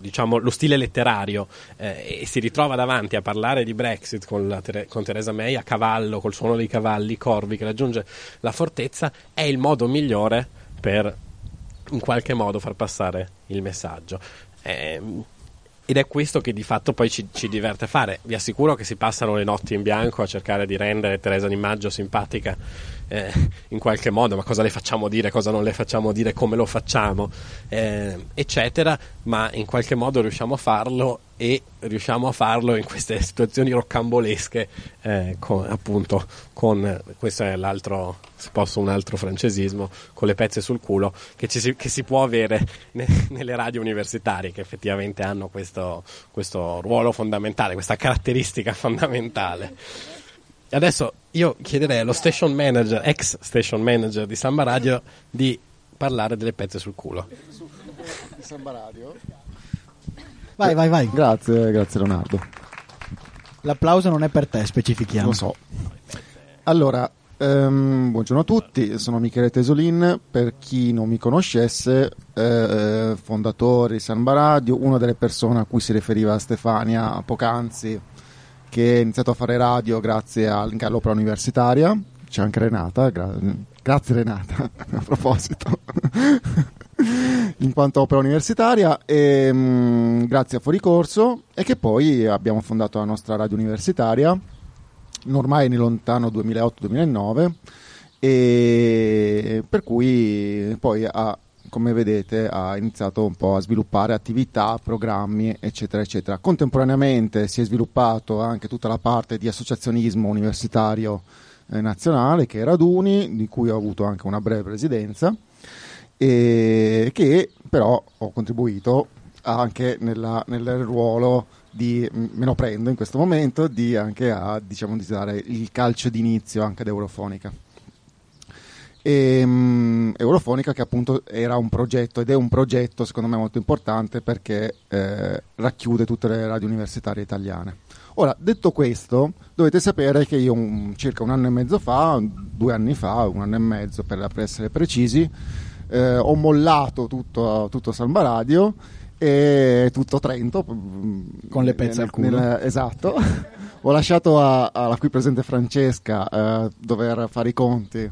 diciamo, lo stile letterario eh, e si ritrova davanti a parlare di Brexit con, la, con Theresa May a cavallo, col suono dei cavalli, Corvi che raggiunge la fortezza, è il modo migliore per in qualche modo far passare il messaggio. Eh, ed è questo che di fatto poi ci, ci, diverte fare. Vi assicuro che si passano le notti in bianco a cercare di rendere Teresa Di Maggio simpatica eh, in qualche modo, ma cosa le facciamo dire, cosa non le facciamo dire, come lo facciamo, eh, eccetera, ma in qualche modo riusciamo a farlo e riusciamo a farlo in queste situazioni roccambolesche, eh, con, appunto, con questo è l'altro, se posso un altro francesismo, con le pezze sul culo, che, si, che si può avere ne, nelle radio universitarie, che effettivamente hanno questo, questo ruolo fondamentale, questa caratteristica fondamentale. Adesso io chiederei allo station manager, ex station manager di Samba Radio, di parlare delle pezze sul culo. Di Samba Radio? Vai, vai, vai. Grazie, grazie Leonardo. L'applauso non è per te, specifichiamo. Lo so. Allora, ehm, buongiorno a tutti, sono Michele Tesolin, per chi non mi conoscesse, eh, eh fondatore di Samba Radio, una delle persone a cui si riferiva Stefania poc'anzi, che ha iniziato a fare radio grazie all'opera universitaria. C'è anche Renata, gra- grazie Renata, a proposito, in quanto opera universitaria, e, mh, grazie a Fuori Corso, e che poi abbiamo fondato la nostra radio universitaria, ormai nel lontano 2008-2009, e per cui poi ha come vedete ha iniziato un po' a sviluppare attività, programmi, eccetera, eccetera. Contemporaneamente si è sviluppato anche tutta la parte di associazionismo universitario eh, nazionale, che è Raduni, di cui ho avuto anche una breve presidenza, e che però ho contribuito anche nella, nel ruolo di, me lo prendo in questo momento, di anche a diciamo, di dare il calcio d'inizio anche ad Eurofonica e, um, Eurofonica che appunto era un progetto ed è un progetto secondo me molto importante perché eh, racchiude tutte le radio universitarie italiane. Ora, detto questo, dovete sapere che io un, circa un anno e mezzo fa, due anni fa, un anno e mezzo per, per essere precisi, eh, ho mollato tutto, tutto Samba Radio e tutto Trento con le pezze nel, al culo nel, esatto ho lasciato alla qui presente Francesca eh, dover fare i conti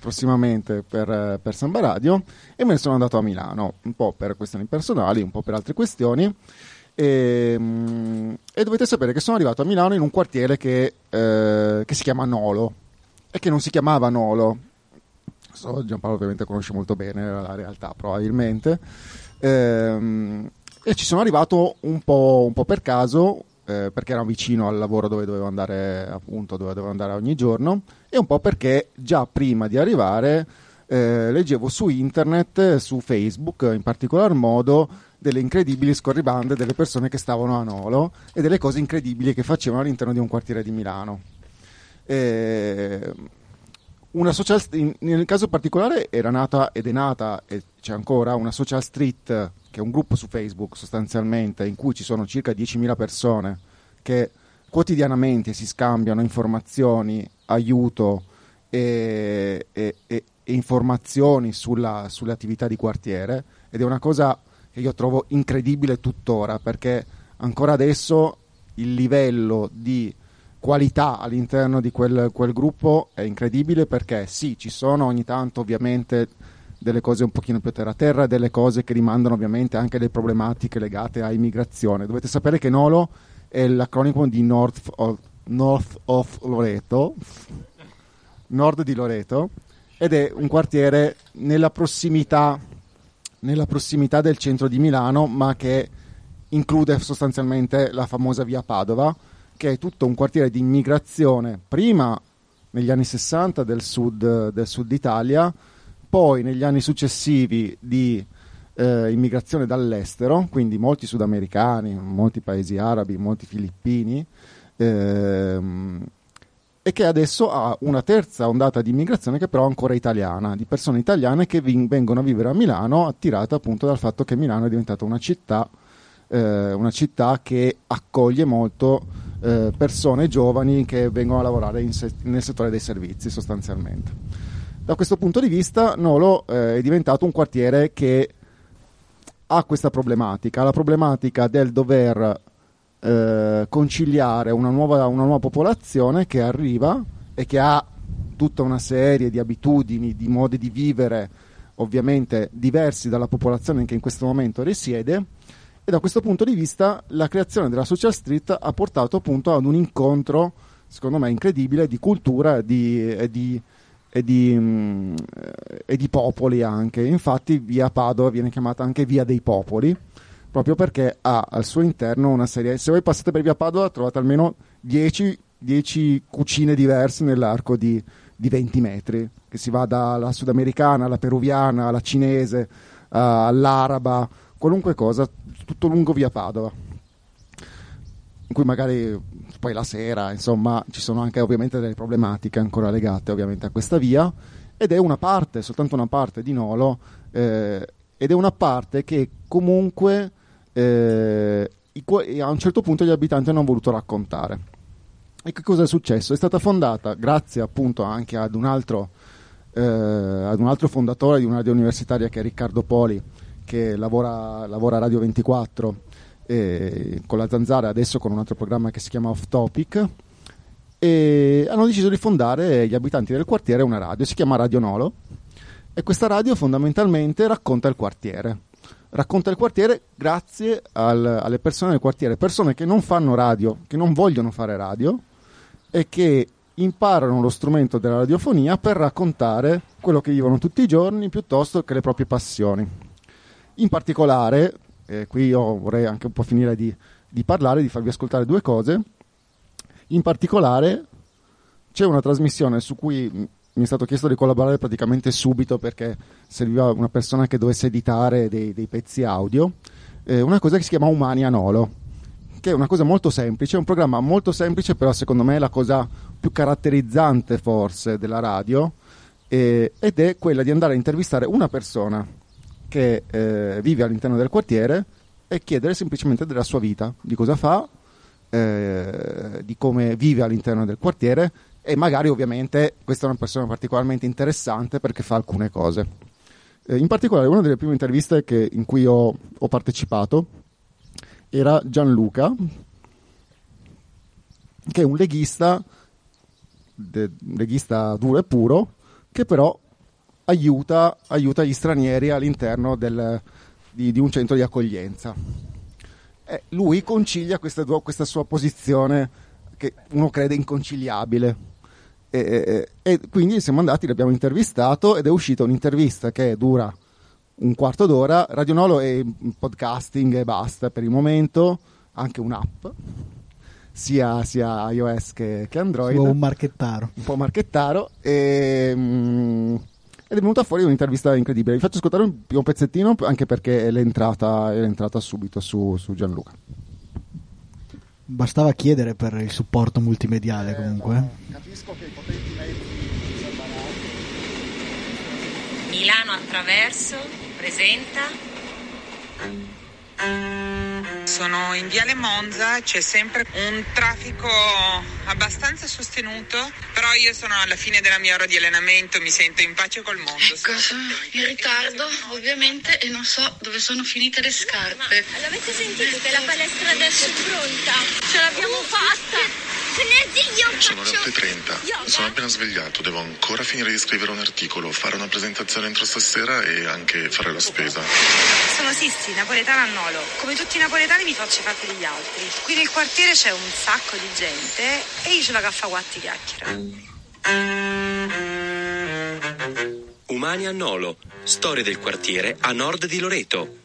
prossimamente per, per Samba Radio e me ne sono andato a Milano, un po' per questioni personali, un po' per altre questioni. E, mm, e dovete sapere che sono arrivato a Milano in un quartiere che, eh, che si chiama Nolo e che non si chiamava Nolo. So, Giampaolo ovviamente conosce molto bene la realtà, probabilmente. Ehm, e ci sono arrivato un po', un po per caso, eh, perché era vicino al lavoro dove dovevo andare appunto dove dovevo andare ogni giorno e un po' perché già prima di arrivare eh, leggevo su internet, su Facebook in particolar modo, delle incredibili scorribande delle persone che stavano a Nolo e delle cose incredibili che facevano all'interno di un quartiere di Milano. Eh, social, in, nel caso particolare era nata ed è nata e c'è ancora una social street che è un gruppo su Facebook sostanzialmente in cui ci sono circa 10.000 persone che quotidianamente si scambiano informazioni, aiuto e, e, e informazioni sulla, sulle attività di quartiere. Ed è una cosa che io trovo incredibile tuttora perché ancora adesso il livello di qualità all'interno di quel, quel gruppo è incredibile perché sì, ci sono ogni tanto ovviamente delle cose un pochino più terra terra, delle cose che rimandano ovviamente anche a delle problematiche legate a immigrazione. Dovete sapere che Nolo è l'acronimo di North of, North of Loreto, nord di Loreto, ed è un quartiere nella prossimità, nella prossimità del centro di Milano, ma che include sostanzialmente la famosa via Padova, che è tutto un quartiere di immigrazione, prima negli anni 60 del sud, del sud Italia, poi negli anni successivi di eh, immigrazione dall'estero, quindi molti sudamericani, molti paesi arabi, molti filippini, ehm, e che adesso ha una terza ondata di immigrazione che però è ancora italiana, di persone italiane che ving- vengono a vivere a Milano attirate appunto dal fatto che Milano è diventata una città, eh, una città che accoglie molto eh, persone giovani che vengono a lavorare se- nel settore dei servizi sostanzialmente. Da questo punto di vista Nolo eh, è diventato un quartiere che ha questa problematica, la problematica del dover eh, conciliare una nuova, una nuova popolazione che arriva e che ha tutta una serie di abitudini, di modi di vivere ovviamente diversi dalla popolazione che in questo momento risiede e da questo punto di vista la creazione della Social Street ha portato appunto ad un incontro secondo me incredibile di cultura di, e di, e di, mm, e di popoli anche infatti via Padova viene chiamata anche via dei popoli proprio perché ha al suo interno una serie. Se voi passate per via Padova trovate almeno 10, 10 cucine diverse nell'arco di, di, 20 metri, che si va dalla sudamericana alla peruviana alla cinese uh, all'araba, qualunque cosa, tutto lungo via Padova. In cui magari poi la sera, insomma, ci sono anche ovviamente delle problematiche ancora legate ovviamente a questa via ed è una parte, soltanto una parte di Nolo eh, ed è una parte che comunque eh, a un certo punto gli abitanti hanno voluto raccontare. E che cosa è successo? È stata fondata grazie appunto anche ad un altro, eh, ad un altro fondatore di una radio universitaria che è Riccardo Poli, che lavora, lavora a Radio 24 eh, con la Zanzara, adesso con un altro programma che si chiama Off Topic. E hanno deciso di fondare gli abitanti del quartiere una radio, si chiama Radio Nolo. E questa radio fondamentalmente racconta il quartiere racconta il quartiere grazie al, alle persone del quartiere, persone che non fanno radio, che non vogliono fare radio e che imparano lo strumento della radiofonia per raccontare quello che vivono tutti i giorni piuttosto che le proprie passioni. In particolare, eh, qui io vorrei anche un po' finire di, di parlare, di farvi ascoltare due cose, in particolare c'è una trasmissione su cui mi è stato chiesto di collaborare praticamente subito perché serviva una persona che dovesse editare dei, dei pezzi audio, eh, una cosa che si chiama Umani a Nolo, che è una cosa molto semplice, è un programma molto semplice, però secondo me è la cosa più caratterizzante forse della radio, eh, ed è quella di andare a intervistare una persona che eh, vive all'interno del quartiere e chiedere semplicemente della sua vita, di cosa fa, eh, di come vive all'interno del quartiere e magari ovviamente questa è una persona particolarmente interessante perché fa alcune cose. Eh, in particolare una delle prime interviste che, in cui ho, ho partecipato era Gianluca, che è un leghista, de, leghista duro e puro, che però aiuta, aiuta gli stranieri all'interno del, di, di, un centro di accoglienza. E lui concilia questa, questa sua posizione che uno crede inconciliabile e, e, e, quindi siamo andati, l'abbiamo intervistato ed è uscita un'intervista che dura un quarto d'ora. Radio Nolo è podcasting e basta per il momento, anche un'app, sia, sia iOS che, che Android. Un marchettaro. Un po' marchettaro. E, mm, ed è venuta fuori un'intervista incredibile. Vi faccio ascoltare un, un pezzettino anche perché è l'entrata, è l'entrata subito su, su Gianluca. Bastava chiedere per il supporto multimediale comunque. Eh, capisco che i potenti mezzi Milano attraverso presenta sono in Viale Monza, c'è sempre un traffico abbastanza sostenuto, però io sono alla fine della mia ora di allenamento, mi sento in pace col mondo. Ecco, sono in ritardo ovviamente e non so dove sono finite le scarpe. Ma l'avete sentito che la palestra adesso è pronta? Ce l'abbiamo fatta! Sono le 8.30, sono appena svegliato, devo ancora finire di scrivere un articolo, fare una presentazione entro stasera e anche fare la spesa. Sono Sissi, napoletana a Nolo. Come tutti i napoletani mi faccio i fatti degli altri. Qui nel quartiere c'è un sacco di gente e io ce la caffa quatti chiacchiera. Umani a Nolo, storia del quartiere a nord di Loreto.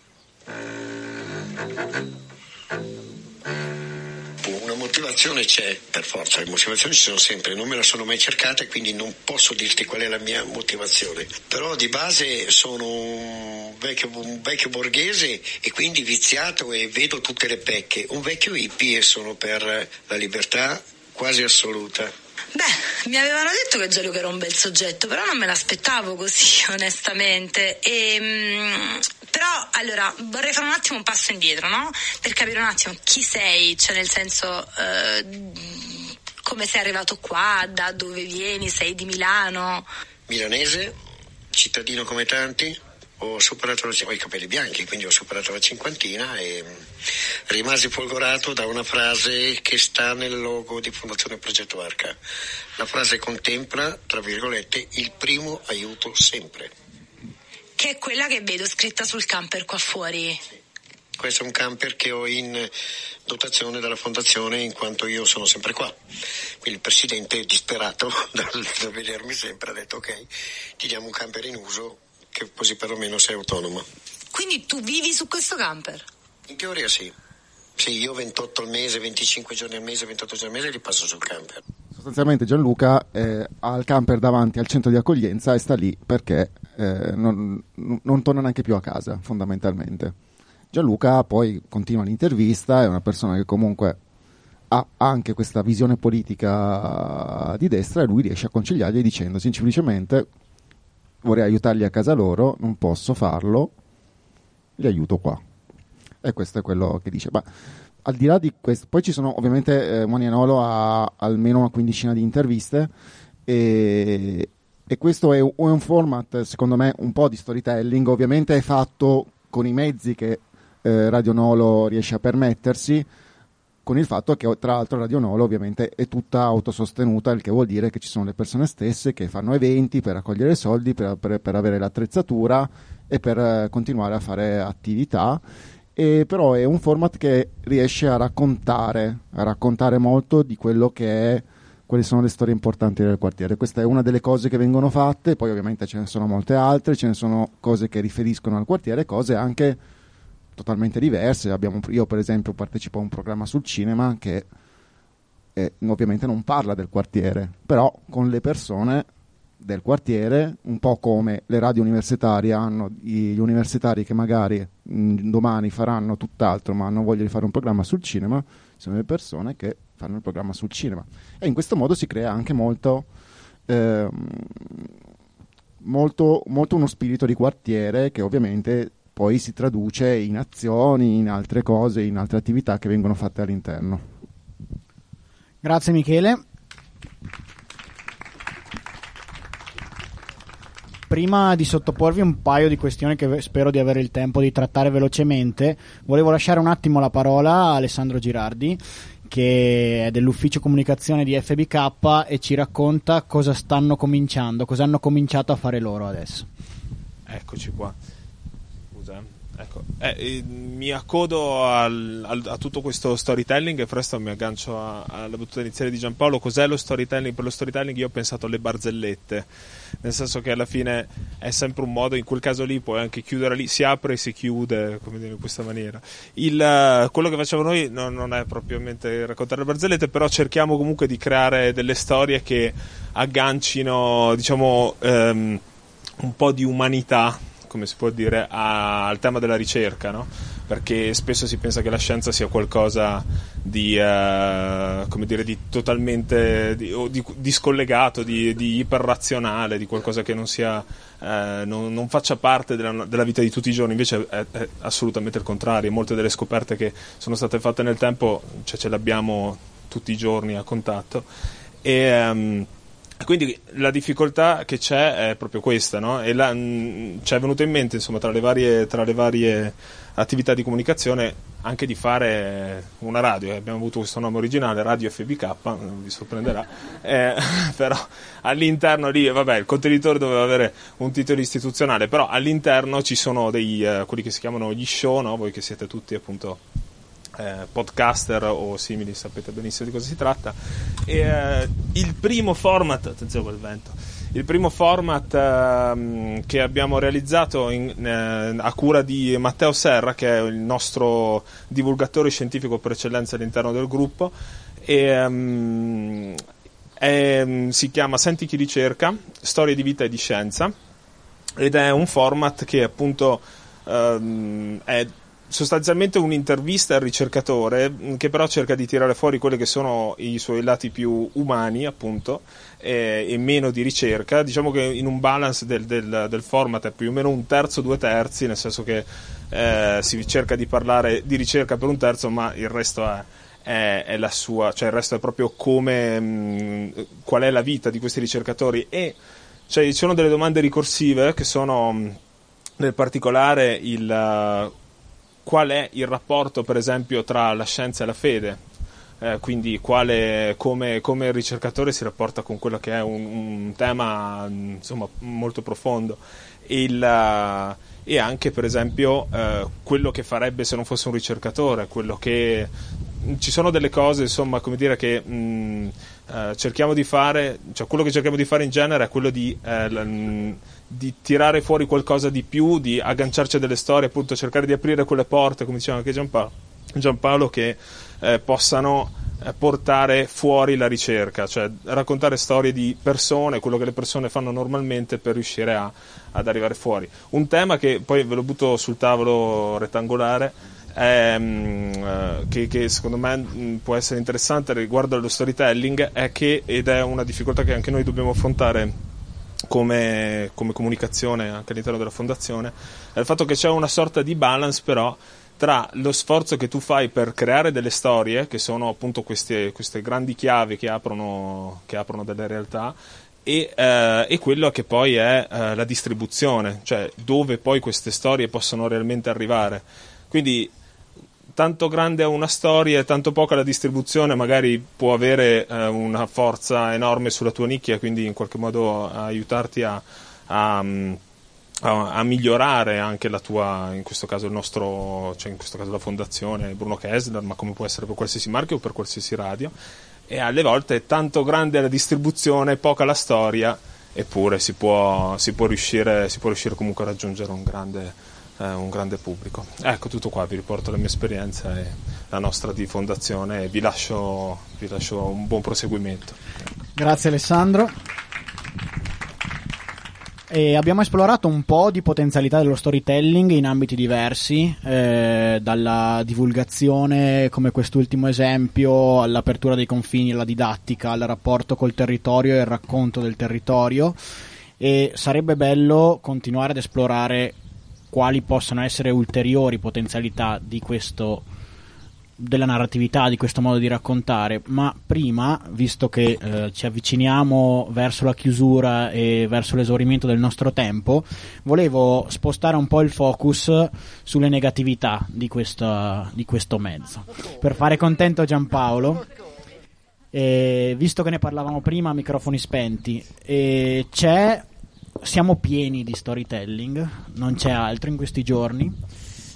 Motivazione c'è per forza, le motivazioni ci sono sempre, non me la sono mai cercata e quindi non posso dirti qual è la mia motivazione. Però di base sono un vecchio, un vecchio borghese e quindi viziato e vedo tutte le pecche. Un vecchio hippie e sono per la libertà quasi assoluta. Beh, mi avevano detto che Gianluca era un bel soggetto, però non me l'aspettavo così, onestamente. E, mm, però, allora, vorrei fare un attimo un passo indietro, no? Per capire un attimo chi sei, cioè nel senso... Eh, come sei arrivato qua, da dove vieni, sei di Milano? Milanese, cittadino come tanti, ho superato la, ho i capelli bianchi, quindi ho superato la cinquantina e mm, rimasi folgorato da una frase che sta nel logo di Fondazione Progetto Arca. La frase contempla, tra virgolette, il primo aiuto sempre. Che è quella che vedo scritta sul camper qua fuori. Questo è un camper che ho in dotazione dalla fondazione in quanto io sono sempre qua. Quindi il presidente disperato dal, dal vedermi sempre ha detto ok, ti diamo un camper in uso che così perlomeno sei autonomo. Quindi tu vivi su questo camper? In teoria sì. Sì, io 28 al mese, 25 giorni al mese, 28 giorni al mese li passo sul camper. Sostanzialmente Gianluca eh, ha il camper davanti al centro di accoglienza e sta lì perché eh, non, non torna neanche più a casa, fondamentalmente. Gianluca poi continua l'intervista, è una persona che comunque ha anche questa visione politica di destra e lui riesce a conciliargli dicendo semplicemente vorrei aiutarli a casa loro, non posso farlo, li aiuto qua. E questo è quello che dice. Ma al di là di questo, poi ci sono ovviamente eh, Monianolo ha almeno una quindicina di interviste e, e questo è un, è un format, secondo me, un po' di storytelling, ovviamente è fatto con i mezzi che eh, Radio Nolo riesce a permettersi, con il fatto che tra l'altro Radio Nolo ovviamente è tutta autosostenuta, il che vuol dire che ci sono le persone stesse che fanno eventi per raccogliere soldi, per, per, per avere l'attrezzatura e per eh, continuare a fare attività. E però è un format che riesce a raccontare, a raccontare molto di quello che è quali sono le storie importanti del quartiere. Questa è una delle cose che vengono fatte, poi ovviamente ce ne sono molte altre, ce ne sono cose che riferiscono al quartiere, cose anche totalmente diverse. Abbiamo, io, per esempio, partecipo a un programma sul cinema che eh, ovviamente non parla del quartiere, però con le persone del quartiere, un po' come le radio universitarie hanno gli universitari che magari mh, domani faranno tutt'altro, ma hanno voglia di fare un programma sul cinema, sono le persone che fanno il programma sul cinema. E in questo modo si crea anche molto. Ehm, molto, molto uno spirito di quartiere che ovviamente poi si traduce in azioni, in altre cose, in altre attività che vengono fatte all'interno. Grazie Michele. Prima di sottoporvi un paio di questioni che spero di avere il tempo di trattare velocemente, volevo lasciare un attimo la parola a Alessandro Girardi, che è dell'ufficio comunicazione di FBK e ci racconta cosa stanno cominciando, cosa hanno cominciato a fare loro adesso. Eccoci qua. Ecco, eh, mi accodo al, al, a tutto questo storytelling e presto mi aggancio a, alla battuta iniziale di Giampaolo. Cos'è lo storytelling? Per lo storytelling io ho pensato alle barzellette, nel senso che alla fine è sempre un modo, in quel caso lì puoi anche chiudere lì, si apre e si chiude, come dire, in questa maniera. Il, quello che facciamo noi non, non, è propriamente raccontare le barzellette, però cerchiamo comunque di creare delle storie che aggancino, diciamo, um, un po' di umanità come si può dire, a, al tema della ricerca, no? perché spesso si pensa che la scienza sia qualcosa di, uh, come dire, di totalmente di, di, di scollegato, di, iperrazionale, di qualcosa che non, sia, uh, non, non faccia parte della, della, vita di tutti i giorni, invece è, è, assolutamente il contrario, molte delle scoperte che sono state fatte nel tempo cioè, ce le abbiamo tutti i giorni a contatto. E, um, quindi la difficoltà che c'è è proprio questa, no? E mh, ci è venuto in mente, insomma, tra le, varie, tra le varie attività di comunicazione anche di fare una radio. Abbiamo avuto questo nome originale, Radio FBK, non vi sorprenderà, eh, però all'interno lì, vabbè, il contenitore doveva avere un titolo istituzionale, però all'interno ci sono dei, eh, quelli che si chiamano gli show, no? voi che siete tutti appunto eh, podcaster o simili sapete benissimo di cosa si tratta. E, eh, il primo format attenzione quel vento. Il primo format eh, che abbiamo realizzato in, eh, a cura di Matteo Serra che è il nostro divulgatore scientifico per eccellenza all'interno del gruppo e, um, è, si chiama Senti chi ricerca storie di vita e di scienza ed è un format che appunto um, è sostanzialmente un'intervista al ricercatore mh, che però cerca di tirare fuori quelli che sono i suoi lati più umani, appunto, e, e meno di ricerca. Diciamo che in un balance del, del, del, format è più o meno un terzo, due terzi, nel senso che eh, si cerca di parlare di ricerca per un terzo, ma il resto è è, è, la sua, cioè il resto è proprio come mh, qual è la vita di questi ricercatori e cioè, ci sono delle domande ricorsive che sono mh, nel particolare il, qual è il rapporto per esempio tra la scienza e la fede? Eh, quindi quale, come, come, il ricercatore si rapporta con quello che è un, un tema insomma, molto profondo. Il, uh, e anche per esempio uh, quello che farebbe se non fosse un ricercatore quello che ci sono delle cose, insomma, come dire che mh, eh, cerchiamo di fare, cioè quello che cerchiamo di fare in genere è quello di, eh, di, tirare fuori qualcosa di più, di agganciarci a delle storie, appunto cercare di aprire quelle porte, come diceva anche Giampaolo, Giampaolo che eh, possano eh, portare fuori la ricerca, cioè raccontare storie di persone, quello che le persone fanno normalmente per riuscire a, ad arrivare fuori. Un tema che poi ve lo butto sul tavolo rettangolare ehm, che, che, secondo me mh, può essere interessante riguardo allo storytelling è che, ed è una difficoltà che anche noi dobbiamo affrontare come, come comunicazione anche all'interno della fondazione, è il fatto che c'è una sorta di balance però tra lo sforzo che tu fai per creare delle storie, che sono appunto queste, queste grandi chiavi che aprono, che aprono delle realtà, e, eh, e, quello che poi è eh, la distribuzione, cioè dove poi queste storie possono realmente arrivare. Quindi tanto grande è una storia e tanto poca la distribuzione, magari può avere eh, una forza enorme sulla tua nicchia, quindi in qualche modo aiutarti a, a, a, a, migliorare anche la tua, in questo caso il nostro, cioè in questo caso la fondazione Bruno Kessler, ma come può essere per qualsiasi marchio o per qualsiasi radio. E alle volte è tanto grande la distribuzione, poca la storia, eppure si può, si può, riuscire, si può riuscire comunque a raggiungere un grande eh, un grande pubblico. Ecco tutto qua, vi riporto la mia esperienza e la nostra di fondazione e vi lascio, vi lascio un buon proseguimento. Grazie Alessandro. E abbiamo esplorato un po' di potenzialità dello storytelling in ambiti diversi, eh, dalla divulgazione come quest'ultimo esempio, all'apertura dei confini, alla didattica, al rapporto col territorio e il racconto del territorio e sarebbe bello continuare ad esplorare quali possano essere ulteriori potenzialità di questo della narratività, di questo modo di raccontare, ma prima, visto che eh, ci avviciniamo verso la chiusura e verso l'esaurimento del nostro tempo, volevo spostare un po' il focus sulle negatività di, questa, di questo mezzo. Per fare contento Giampaolo, eh, visto che ne parlavamo prima a microfoni spenti, eh, c'è siamo pieni di storytelling, non c'è altro in questi giorni,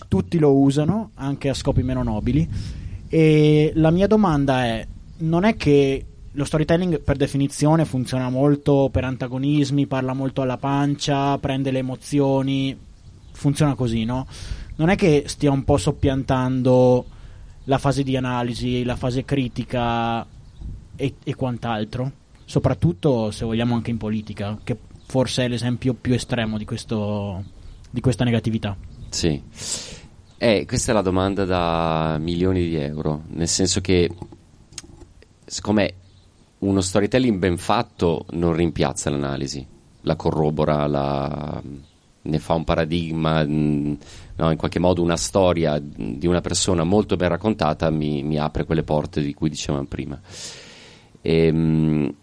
tutti lo usano, anche a scopi meno nobili, e la mia domanda è, non è che lo storytelling per definizione funziona molto per antagonismi, parla molto alla pancia, prende le emozioni, funziona così, no? Non è che stia un po' soppiantando la fase di analisi, la fase critica e, e quant'altro, soprattutto se vogliamo anche in politica, che forse è l'esempio più estremo di, questo, di questa negatività. Sì. Eh, questa è la domanda da milioni di euro, nel senso che siccome uno storytelling ben fatto non rimpiazza l'analisi, la corrobora, la, ne fa un paradigma, mm, no, in qualche modo una storia di una persona molto ben raccontata mi, mi apre quelle porte di cui dicevamo prima. E, ehm,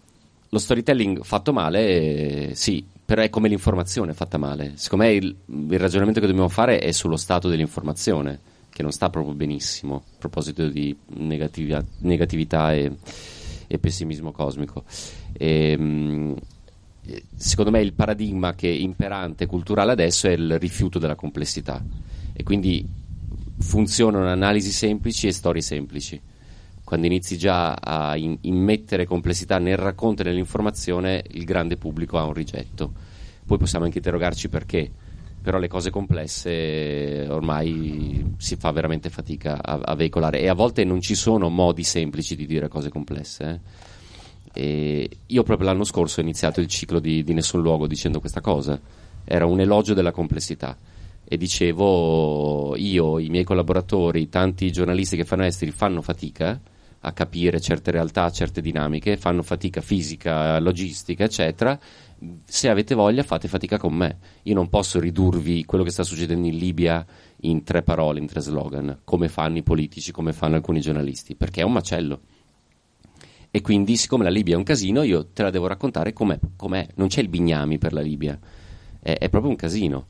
lo storytelling fatto male, eh, sì, però è come l'informazione fatta male. Secondo me il, il, ragionamento che dobbiamo fare è sullo stato dell'informazione, che non sta proprio benissimo, a proposito di negatività, negatività e, e, pessimismo cosmico. E, ehm, secondo me il paradigma che è imperante culturale adesso è il rifiuto della complessità e quindi funzionano analisi semplici e storie semplici quando inizi già a in- immettere complessità nel racconto e nell'informazione, il grande pubblico ha un rigetto. Poi possiamo anche interrogarci perché, però le cose complesse ormai si fa veramente fatica a, a veicolare e a volte non ci sono modi semplici di dire cose complesse. Eh. io proprio l'anno scorso ho iniziato il ciclo di, di Nessun Luogo dicendo questa cosa. Era un elogio della complessità e dicevo io, i miei collaboratori, tanti giornalisti che fanno esteri fanno fatica a capire certe realtà, certe dinamiche, fanno fatica fisica, logistica, eccetera. Se avete voglia fate fatica con me. Io non posso ridurvi quello che sta succedendo in Libia in tre parole, in tre slogan, come fanno i politici, come fanno alcuni giornalisti, perché è un macello. E quindi, siccome la Libia è un casino, io te la devo raccontare com'è. com'è. Non c'è il bignami per la Libia, è, è proprio un casino.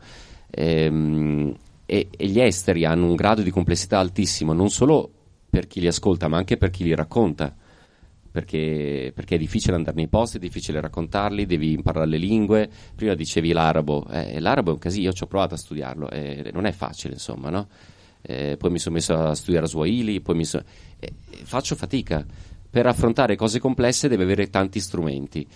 Ehm, e, e, gli esteri hanno un grado di complessità altissimo, non solo per chi li ascolta, ma anche per chi li racconta. Perché, perché, è difficile andare nei posti, è difficile raccontarli, devi imparare le lingue. Prima dicevi l'arabo, eh, l'arabo è un casino, io ci ho provato a studiarlo, eh, non è facile, insomma, no? eh, poi mi sono messo a studiare Swahili, poi so... Eh, faccio fatica. Per affrontare cose complesse deve avere tanti strumenti.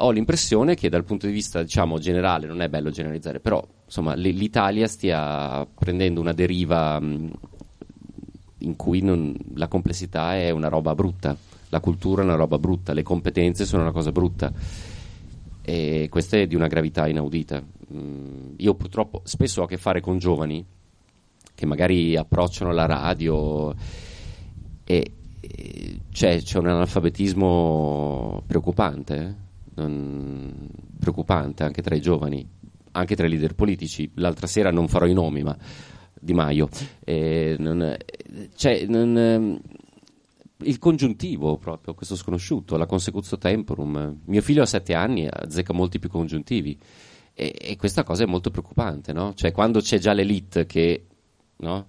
Ho l'impressione che dal punto di vista diciamo, generale, non è bello generalizzare, però insomma, l'Italia stia prendendo una deriva mh, in cui non, la complessità è una roba brutta, la cultura è una roba brutta, le competenze sono una cosa brutta e questa è di una gravità inaudita. Mm, io purtroppo spesso ho a che fare con giovani che magari approcciano la radio e, c'è, c'è, un analfabetismo preoccupante, eh? non, preoccupante anche tra i giovani, anche tra i leader politici. L'altra sera non farò i nomi, ma di Maio. Eh, non, cioè, non, ehm, il congiuntivo proprio, questo sconosciuto, la consecutio temporum. Mio figlio ha sette anni, azzecca molti più congiuntivi. E, e questa cosa è molto preoccupante, no? Cioè, quando c'è già l'elite che. No?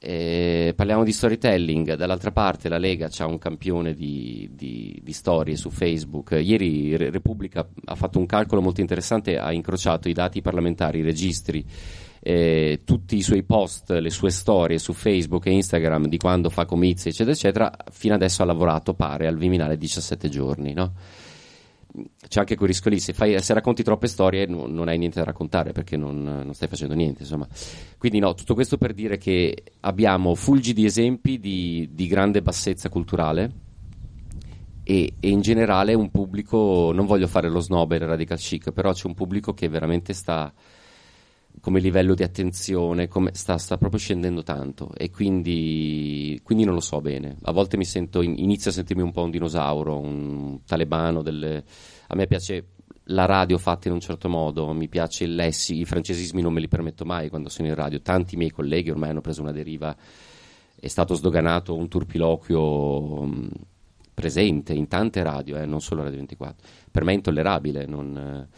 Eh, parliamo di storytelling, dall'altra parte la Lega ha un campione di, di, di, storie su Facebook. Ieri Repubblica ha fatto un calcolo molto interessante, ha incrociato i dati parlamentari, i registri eh, tutti i suoi post, le sue storie su Facebook e Instagram di quando fa comizi, eccetera, eccetera, fino adesso ha lavorato, pare, al Viminale 17 giorni, no? C'è anche quel rischio lì, se, fai, se racconti troppe storie no, non hai niente da raccontare perché non, non, stai facendo niente, insomma. Quindi no, tutto questo per dire che abbiamo fulgidi esempi di, di grande bassezza culturale, e, e, in generale un pubblico, non voglio fare lo snob e il radical chic, però c'è un pubblico che veramente sta come livello di attenzione, come, sta, sta, proprio scendendo tanto e quindi, quindi, non lo so bene. A volte mi sento, inizio a sentirmi un po' un dinosauro, un talebano. Delle... A me piace la radio fatta in un certo modo, mi piace il lessi, i francesismi non me li permetto mai quando sono in radio. Tanti miei colleghi ormai hanno preso una deriva, è stato sdoganato un turpiloquio mh, presente in tante radio, eh, non solo Radio 24. Per me è intollerabile. Non,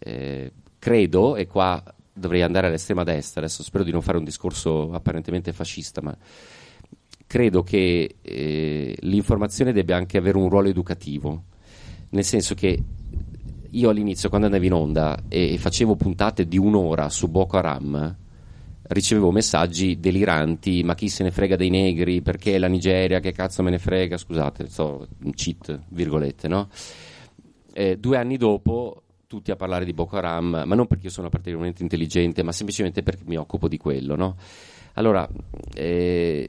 eh, credo, e qua dovrei andare all'estrema destra, adesso spero di non fare un discorso apparentemente fascista, ma credo che eh, l'informazione debba anche avere un ruolo educativo, nel senso che io all'inizio quando andavo in onda e, facevo puntate di un'ora su Boko Haram, ricevevo messaggi deliranti, ma chi se ne frega dei negri, perché la Nigeria, che cazzo me ne frega, scusate, so, un cheat, virgolette, no? Eh, due anni dopo tutti a parlare di Boko Haram, ma non perché io sono particolarmente intelligente, ma semplicemente perché mi occupo di quello. No? Allora, eh,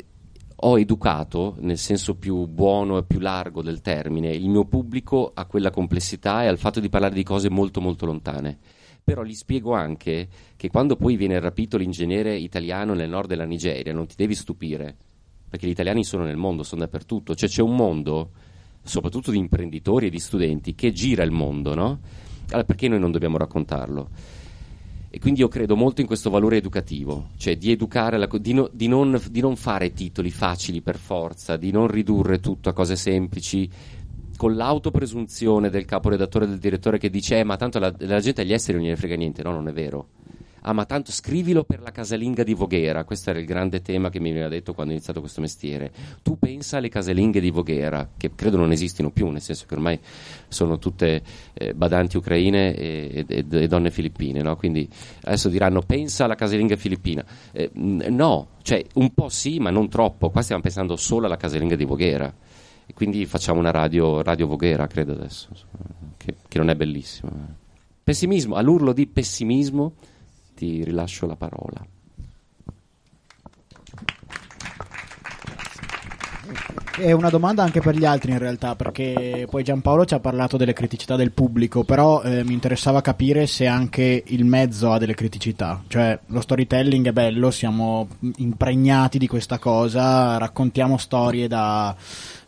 ho educato, nel senso più buono e più largo del termine, il mio pubblico a quella complessità e al fatto di parlare di cose molto molto lontane. Però gli spiego anche che quando poi viene rapito l'ingegnere italiano nel nord della Nigeria, non ti devi stupire, perché gli italiani sono nel mondo, sono dappertutto, cioè c'è un mondo, soprattutto di imprenditori e di studenti, che gira il mondo, no? Allora, perché noi non dobbiamo raccontarlo? E quindi io credo molto in questo valore educativo, cioè di educare, la, di, no, di, non, di non fare titoli facili per forza, di non ridurre tutto a cose semplici, con l'autopresunzione del caporedattore del direttore che dice eh, ma tanto la, la gente agli esteri non gliene frega niente, no non è vero ah ma tanto scrivilo per la casalinga di Voghera, questo era il grande tema che mi aveva detto quando ho iniziato questo mestiere, tu pensa alle casalinghe di Voghera, che credo non esistino più, nel senso che ormai sono tutte eh, badanti ucraine e, e, e donne filippine, no? quindi adesso diranno pensa alla casalinga filippina, eh, no, cioè un po' sì ma non troppo, qua stiamo pensando solo alla casalinga di Voghera. E quindi facciamo una radio, radio Voghera, credo adesso, che, che non è bellissima. Pessimismo, all'urlo di pessimismo ti rilascio la parola. è una domanda anche per gli altri in realtà, perché poi Giampaolo ci ha parlato delle criticità del pubblico, però eh, mi interessava capire se anche il mezzo ha delle criticità. Cioè, lo storytelling è bello, siamo impregnati di questa cosa, raccontiamo storie da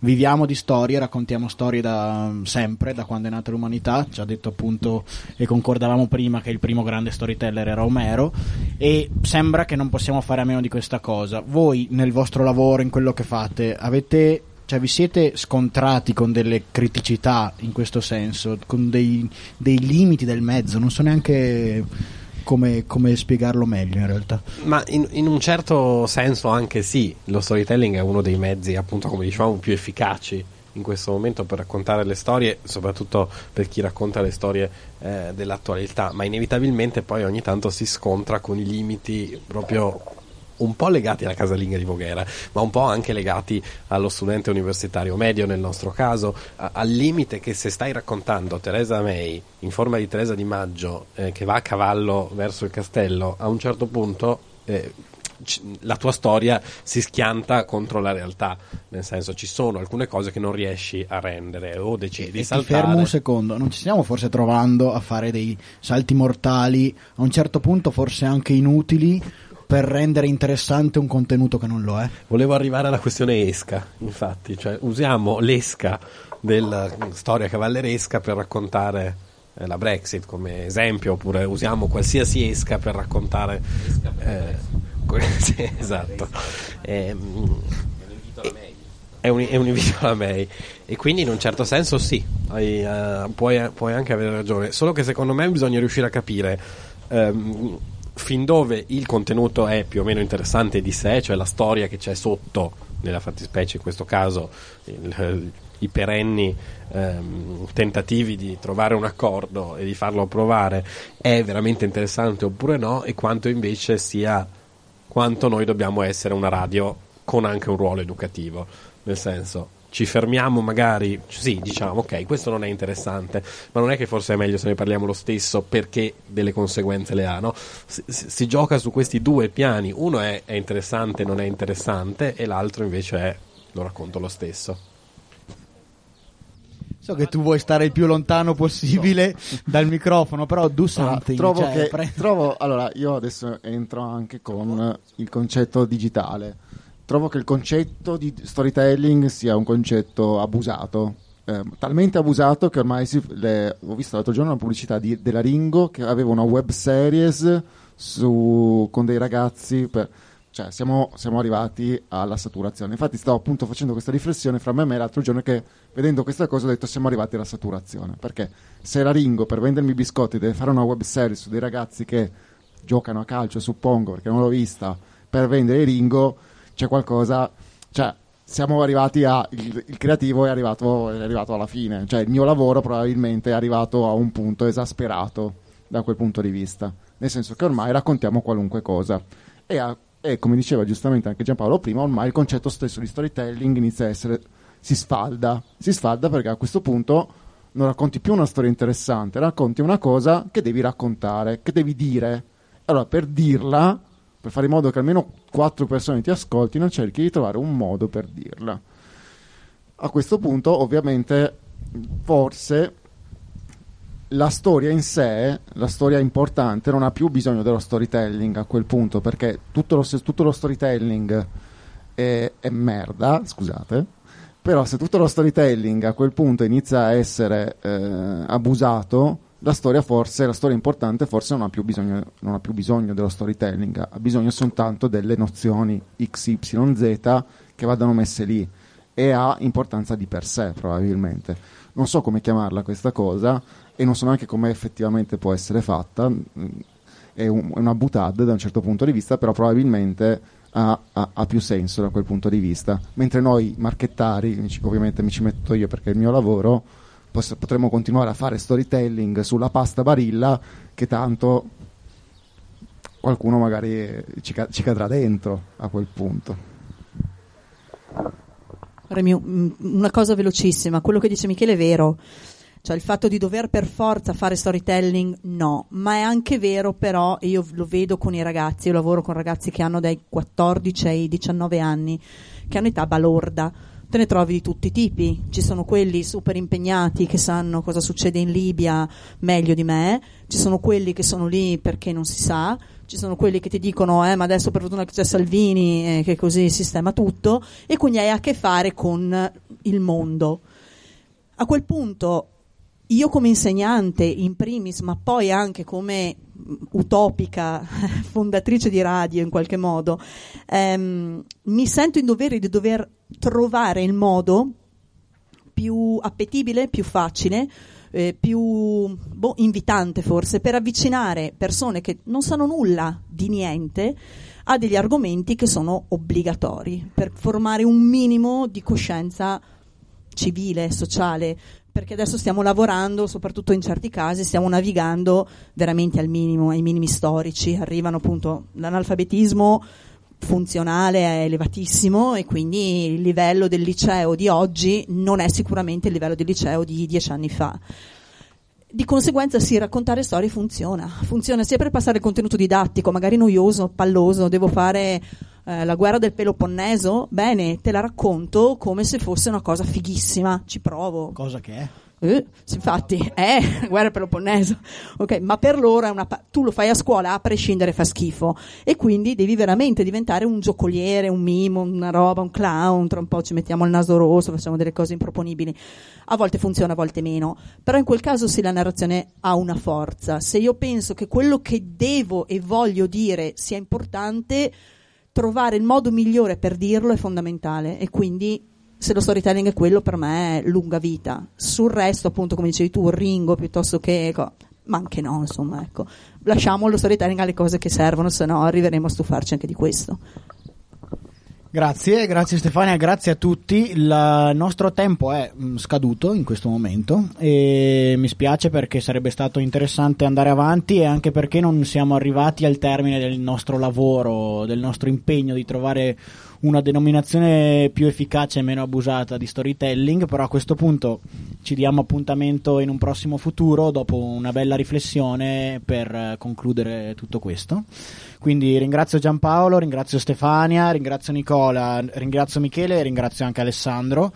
viviamo di storie, raccontiamo storie da sempre, da quando è nata l'umanità, ci ha detto appunto e concordavamo prima che il primo grande storyteller era Omero. E sembra che non possiamo fare a meno di questa cosa. Voi nel vostro lavoro, in quello che fate, avete cioè vi siete scontrati con delle criticità in questo senso, con dei, dei limiti del mezzo, non so neanche come, come spiegarlo meglio in realtà. Ma in, in, un certo senso anche sì, lo storytelling è uno dei mezzi, appunto, come dicevamo, più efficaci in questo momento per raccontare le storie, soprattutto per chi racconta le storie eh, dell'attualità, ma inevitabilmente poi ogni tanto si scontra con i limiti proprio un po' legati alla casalinga di Voghera, ma un po' anche legati allo studente universitario medio nel nostro caso, a, al limite che se stai raccontando Teresa May in forma di Teresa Di Maggio eh, che va a cavallo verso il castello, a un certo punto eh, la tua storia si schianta contro la realtà, nel senso ci sono alcune cose che non riesci a rendere o decidi di saltare. fermo un secondo, non ci stiamo forse trovando a fare dei salti mortali, a un certo punto forse anche inutili per rendere interessante un contenuto che non lo è. Volevo arrivare alla questione esca, infatti, cioè usiamo l'esca della storia cavalleresca per raccontare eh, la Brexit come esempio, oppure usiamo qualsiasi esca per raccontare... Eh, sì, esatto. Eh, è un, è un invito alla May e quindi in un certo senso sì, hai, uh, puoi, puoi, anche avere ragione, solo che secondo me bisogna riuscire a capire um, fin dove il contenuto è più o meno interessante di sé, cioè la storia che c'è sotto, nella fattispecie in questo caso il, i perenni ehm, tentativi di trovare un accordo e di farlo approvare è veramente interessante oppure no? E quanto invece sia quanto noi dobbiamo essere una radio con anche un ruolo educativo. Nel senso ci fermiamo magari, sì, diciamo, ok, questo non è interessante, ma non è che forse è meglio se ne parliamo lo stesso perché delle conseguenze le ha, no? Si, si gioca su questi due piani, uno è, è interessante, non è interessante, e l'altro invece è lo racconto lo stesso. So che tu vuoi stare il più lontano possibile no. dal microfono, però do something. Allora, trovo cioè, che, pre- trovo, allora, io adesso entro anche con il concetto digitale trovo che il concetto di storytelling sia un concetto abusato. Eh, talmente abusato che ormai si, le, ho visto l'altro giorno una pubblicità di, della Ringo che aveva una web series su, con dei ragazzi. Per, cioè, siamo, siamo, arrivati alla saturazione. Infatti, stavo appunto facendo questa riflessione fra me e me l'altro giorno che vedendo questa cosa ho detto siamo arrivati alla saturazione. Perché se la Ringo per vendermi biscotti deve fare una web series su dei ragazzi che giocano a calcio, suppongo, perché non l'ho vista, per vendere Ringo c'è qualcosa, cioè siamo arrivati a il, il creativo è arrivato, è arrivato, alla fine, cioè il mio lavoro probabilmente è arrivato a un punto esasperato da quel punto di vista, nel senso che ormai raccontiamo qualunque cosa. E, a, e come diceva giustamente anche Giampaolo prima, ormai il concetto stesso di storytelling inizia a essere si sfalda, si sfalda perché a questo punto non racconti più una storia interessante, racconti una cosa che devi raccontare, che devi dire. Allora, per dirla per fare in modo che almeno quattro persone ti ascoltino, cerchi di trovare un modo per dirla. A questo punto, ovviamente, forse la storia in sé, la storia importante, non ha più bisogno dello storytelling a quel punto, perché tutto lo, tutto lo storytelling è, è merda, scusate, però se tutto lo storytelling a quel punto inizia a essere eh, abusato, la storia forse, la storia importante forse non ha più bisogno, ha più bisogno dello storytelling, ha bisogno soltanto delle nozioni X, Y, Z che vadano messe lì e ha importanza di per sé probabilmente. Non so come chiamarla questa cosa e non so neanche come effettivamente può essere fatta, è, un, è una butad da un certo punto di vista, però probabilmente ha, ha, ha, più senso da quel punto di vista. Mentre noi marchettari, ovviamente mi ci metto io perché è il mio lavoro, potremmo continuare a fare storytelling sulla pasta Barilla che tanto qualcuno magari ci, ci cadrà dentro a quel punto. Remi, una cosa velocissima, quello che dice Michele è vero, cioè il fatto di dover per forza fare storytelling no, ma è anche vero però, io lo vedo con i ragazzi, io lavoro con ragazzi che hanno dai 14 ai 19 anni, che hanno età balorda, te ne trovi di tutti i tipi. Ci sono quelli super impegnati che sanno cosa succede in Libia meglio di me, ci sono quelli che sono lì perché non si sa, ci sono quelli che ti dicono eh, ma adesso per fortuna c'è Salvini eh, che così sistema tutto e quindi hai a che fare con il mondo. A quel punto io come insegnante in primis, ma poi anche come utopica fondatrice di radio in qualche modo, ehm, mi sento in dovere di dover trovare il modo più appetibile, più facile, eh, più boh, invitante forse, per avvicinare persone che non sanno nulla di niente a degli argomenti che sono obbligatori, per formare un minimo di coscienza civile, sociale, perché adesso stiamo lavorando, soprattutto in certi casi, stiamo navigando veramente al minimo, ai minimi storici, arrivano appunto l'analfabetismo funzionale è elevatissimo e quindi il livello del liceo di oggi non è sicuramente il livello del liceo di dieci anni fa. Di conseguenza sì, raccontare storie funziona, funziona sia per passare contenuto didattico, magari noioso, palloso, devo fare eh, la guerra del Peloponneso, bene, te la racconto come se fosse una cosa fighissima, ci provo. Cosa che è? Eh, infatti, è guerra peloponneso, ok, ma per loro è una pa- tu lo fai a scuola a prescindere fa schifo e quindi devi veramente diventare un giocoliere, un mimo, una roba, un clown, tra un po' ci mettiamo il naso rosso, facciamo delle cose improponibili. A volte funziona, a volte meno, però in quel caso sì la narrazione ha una forza. Se io penso che quello che devo e voglio dire sia importante, trovare il modo migliore per dirlo è fondamentale e quindi se lo storytelling è quello, per me è lunga vita. Sul resto, appunto, come dicevi tu, Ringo piuttosto che. Ma anche no, insomma, ecco. Lasciamo lo storytelling alle cose che servono, se no arriveremo a stufarci anche di questo. Grazie, grazie Stefania, grazie a tutti. Il nostro tempo è mm, scaduto in questo momento e mi spiace perché sarebbe stato interessante andare avanti e anche perché non siamo arrivati al termine del nostro lavoro, del nostro impegno di trovare una denominazione più efficace e meno abusata di storytelling, però a questo punto ci diamo appuntamento in un prossimo futuro dopo una bella riflessione per concludere tutto questo. Quindi ringrazio Giampaolo, ringrazio Stefania, ringrazio Nicola, ringrazio Michele e ringrazio anche Alessandro.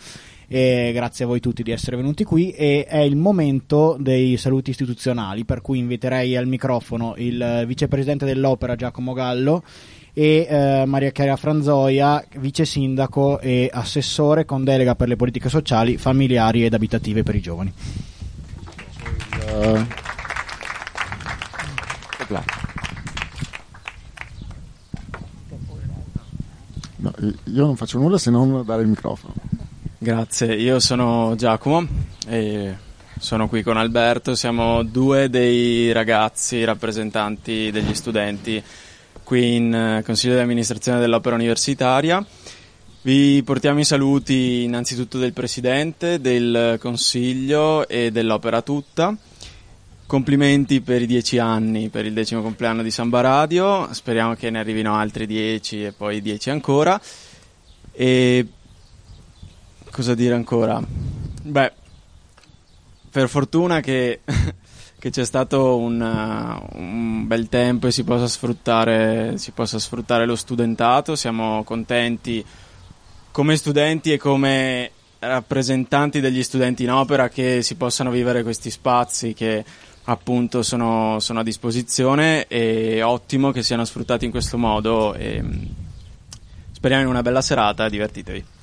E grazie a voi tutti di essere venuti qui e è il momento dei saluti istituzionali per cui inviterei al microfono il vicepresidente dell'opera Giacomo Gallo e eh, Maria Chiara Franzoia, vice sindaco e assessore con delega per le politiche sociali, familiari ed abitative per i giovani. No, io non faccio nulla se non dare il microfono. Grazie, io sono Giacomo e sono qui con Alberto, siamo due dei ragazzi rappresentanti degli studenti qui in eh, Consiglio di amministrazione dell'Opera Universitaria. Vi portiamo i saluti innanzitutto del Presidente, del Consiglio e dell'Opera tutta. Complimenti per i dieci anni, per il decimo compleanno di Samba Radio, speriamo che ne arrivino altri dieci e poi dieci ancora. E cosa dire ancora? Beh, per fortuna che che c'è stato un, uh, un, bel tempo e si possa, sfruttare, si possa sfruttare lo studentato. Siamo contenti come studenti e come rappresentanti degli studenti in opera che si possano vivere questi spazi che appunto sono, sono a disposizione e ottimo che siano sfruttati in questo modo e mm, speriamo in una bella serata, divertitevi.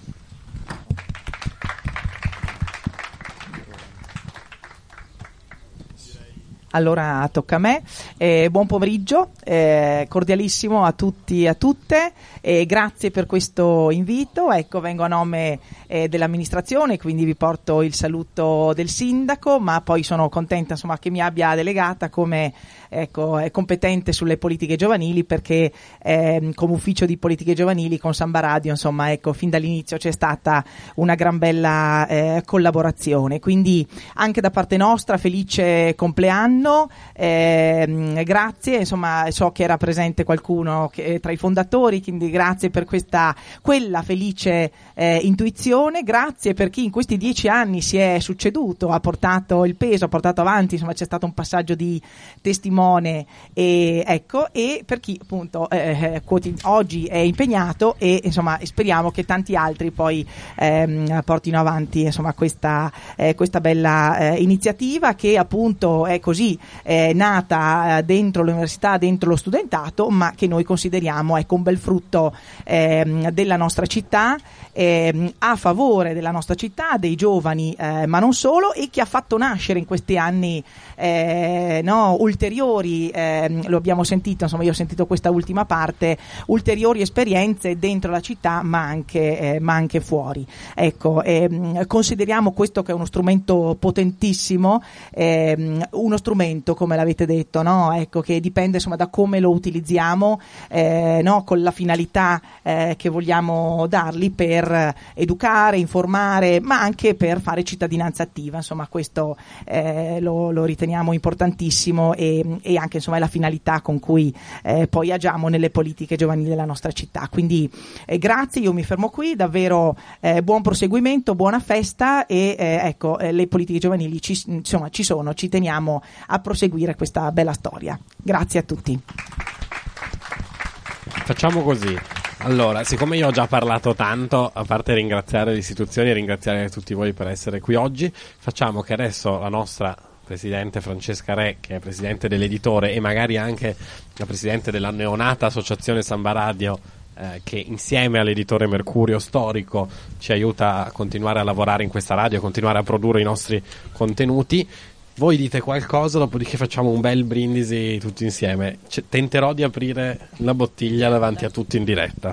Allora tocca a me. Eh, buon pomeriggio, eh, cordialissimo a tutti e a tutte. Eh, grazie per questo invito. Ecco, vengo a nome eh, dell'amministrazione, quindi vi porto il saluto del sindaco, ma poi sono contenta insomma, che mi abbia delegata come ecco, competente sulle politiche giovanili perché eh, come ufficio di politiche giovanili con Samba Radio, insomma, ecco, fin dall'inizio c'è stata una gran bella eh, collaborazione. Quindi anche da parte nostra felice compleanno, eh, ehm, grazie, insomma, so che era presente qualcuno che, tra i fondatori, quindi grazie per questa, quella felice eh, intuizione, grazie per chi in questi dieci anni si è succeduto, ha portato il peso, ha portato avanti, insomma c'è stato un passaggio di testimone e, ecco, e per chi appunto eh, quotid- oggi è impegnato e insomma speriamo che tanti altri poi ehm, portino avanti insomma questa, eh, questa bella eh, iniziativa che appunto è così eh, nata eh, dentro l'università, dentro lo studentato, ma che noi consideriamo ecco, un bel frutto ehm, della nostra città, ehm, a favore della nostra città, dei giovani, eh, ma non solo, e che ha fatto nascere in questi anni eh, no, ulteriori, ehm, lo abbiamo sentito, insomma io ho sentito questa ultima parte, ulteriori esperienze dentro la città, ma anche, eh, ma anche fuori. Ecco, ehm, consideriamo questo che è uno strumento potentissimo, ehm, uno strumento, come l'avete detto, no? ecco, che dipende insomma, da come lo utilizziamo, eh, no? con la finalità eh, che vogliamo dargli per educare, informare, ma anche per fare cittadinanza attiva. Insomma, questo eh, lo, lo, riteniamo importantissimo e, e anche insomma, è la finalità con cui eh, poi agiamo nelle politiche giovanili della nostra città. Quindi eh, grazie, io mi fermo qui, davvero eh, buon proseguimento, buona festa e ecco, le politiche giovanili ci, insomma, ci sono, ci teniamo a proseguire questa bella storia. Grazie a tutti. Facciamo così. Allora, siccome io ho già parlato tanto, a parte ringraziare le istituzioni e ringraziare tutti voi per essere qui oggi, facciamo che adesso la nostra presidente Francesca Re, che è presidente dell'editore e magari anche la presidente della neonata associazione Samba Radio, eh, che insieme all'editore Mercurio storico ci aiuta a continuare a lavorare in questa radio, a continuare a produrre i nostri contenuti. Voi dite qualcosa, dopodiché facciamo un bel brindisi tutti insieme. C- tenterò di aprire la bottiglia davanti a tutti in diretta.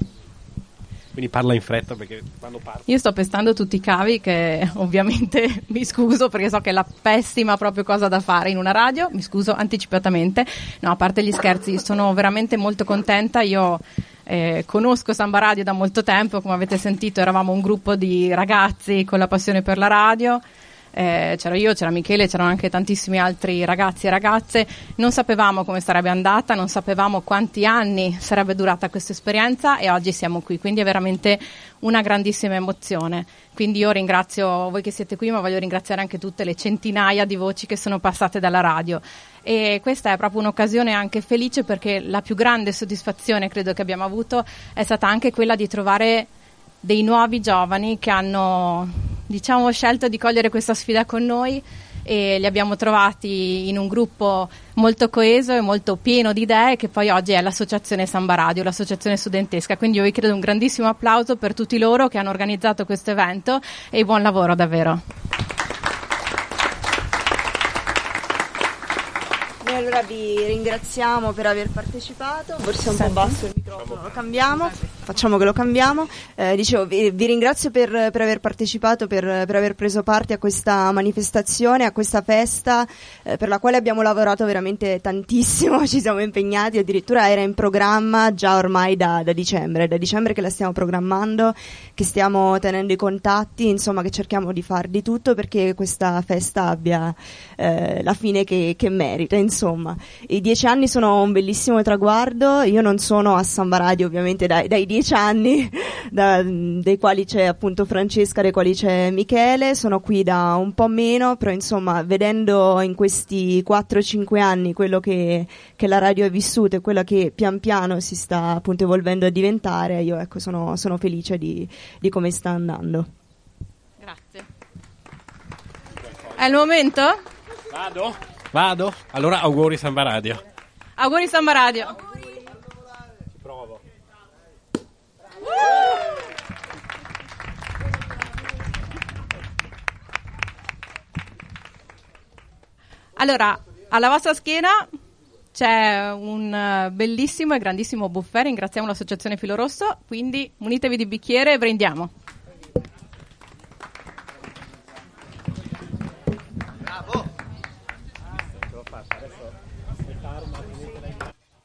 Quindi parla in fretta perché quando parlo. Io sto pestando tutti i cavi che ovviamente mi scuso perché so che è la pessima proprio cosa da fare in una radio, mi scuso anticipatamente. No, a parte gli scherzi, sono veramente molto contenta. Io eh, conosco Samba Radio da molto tempo, come avete sentito eravamo un gruppo di ragazzi con la passione per la radio eh, c'ero io, c'era Michele, c'erano anche tantissimi altri ragazzi e ragazze, non sapevamo come sarebbe andata, non sapevamo quanti anni sarebbe durata questa esperienza e oggi siamo qui, quindi è veramente una grandissima emozione. Quindi io ringrazio voi che siete qui, ma voglio ringraziare anche tutte le centinaia di voci che sono passate dalla radio. E questa è proprio un'occasione anche felice perché la più grande soddisfazione credo che abbiamo avuto è stata anche quella di trovare dei nuovi giovani che hanno diciamo, scelto di cogliere questa sfida con noi e li abbiamo trovati in un gruppo molto coeso e molto pieno di idee che poi oggi è l'associazione Samba Radio, l'associazione studentesca. Quindi io vi chiedo un grandissimo applauso per tutti loro che hanno organizzato questo evento e buon lavoro davvero. allora vi ringraziamo per aver partecipato, forse è un po' basso il microfono, lo cambiamo, facciamo che lo cambiamo. Eh, dicevo, vi, vi ringrazio per, per, aver partecipato, per, per, aver preso parte a questa manifestazione, a questa festa, eh, per la quale abbiamo lavorato veramente tantissimo, ci siamo impegnati, addirittura era in programma già ormai da, da dicembre, da dicembre che la stiamo programmando, che stiamo tenendo i contatti, insomma che cerchiamo di far di tutto perché questa festa abbia eh, la fine che, che merita, insomma i dieci anni sono un bellissimo traguardo. Io non sono a Samba Radio, ovviamente, dai, dai dieci anni, da, dei quali c'è appunto Francesca, dei quali c'è Michele. Sono qui da un po' meno, però insomma, vedendo in questi 4-5 anni quello che, che la radio ha vissuto e quello che pian piano si sta appunto evolvendo a diventare, io ecco, sono, sono felice di, di come sta andando. Grazie. È il momento? Vado? Vado? Allora auguri Samba Radio. Auguri Samba Radio. Auguri. Ci provo. Allora, alla vostra schiena c'è un eh, bellissimo e grandissimo buffet, ringraziamo l'associazione Filo Rosso, quindi munitevi di bicchiere e brindiamo.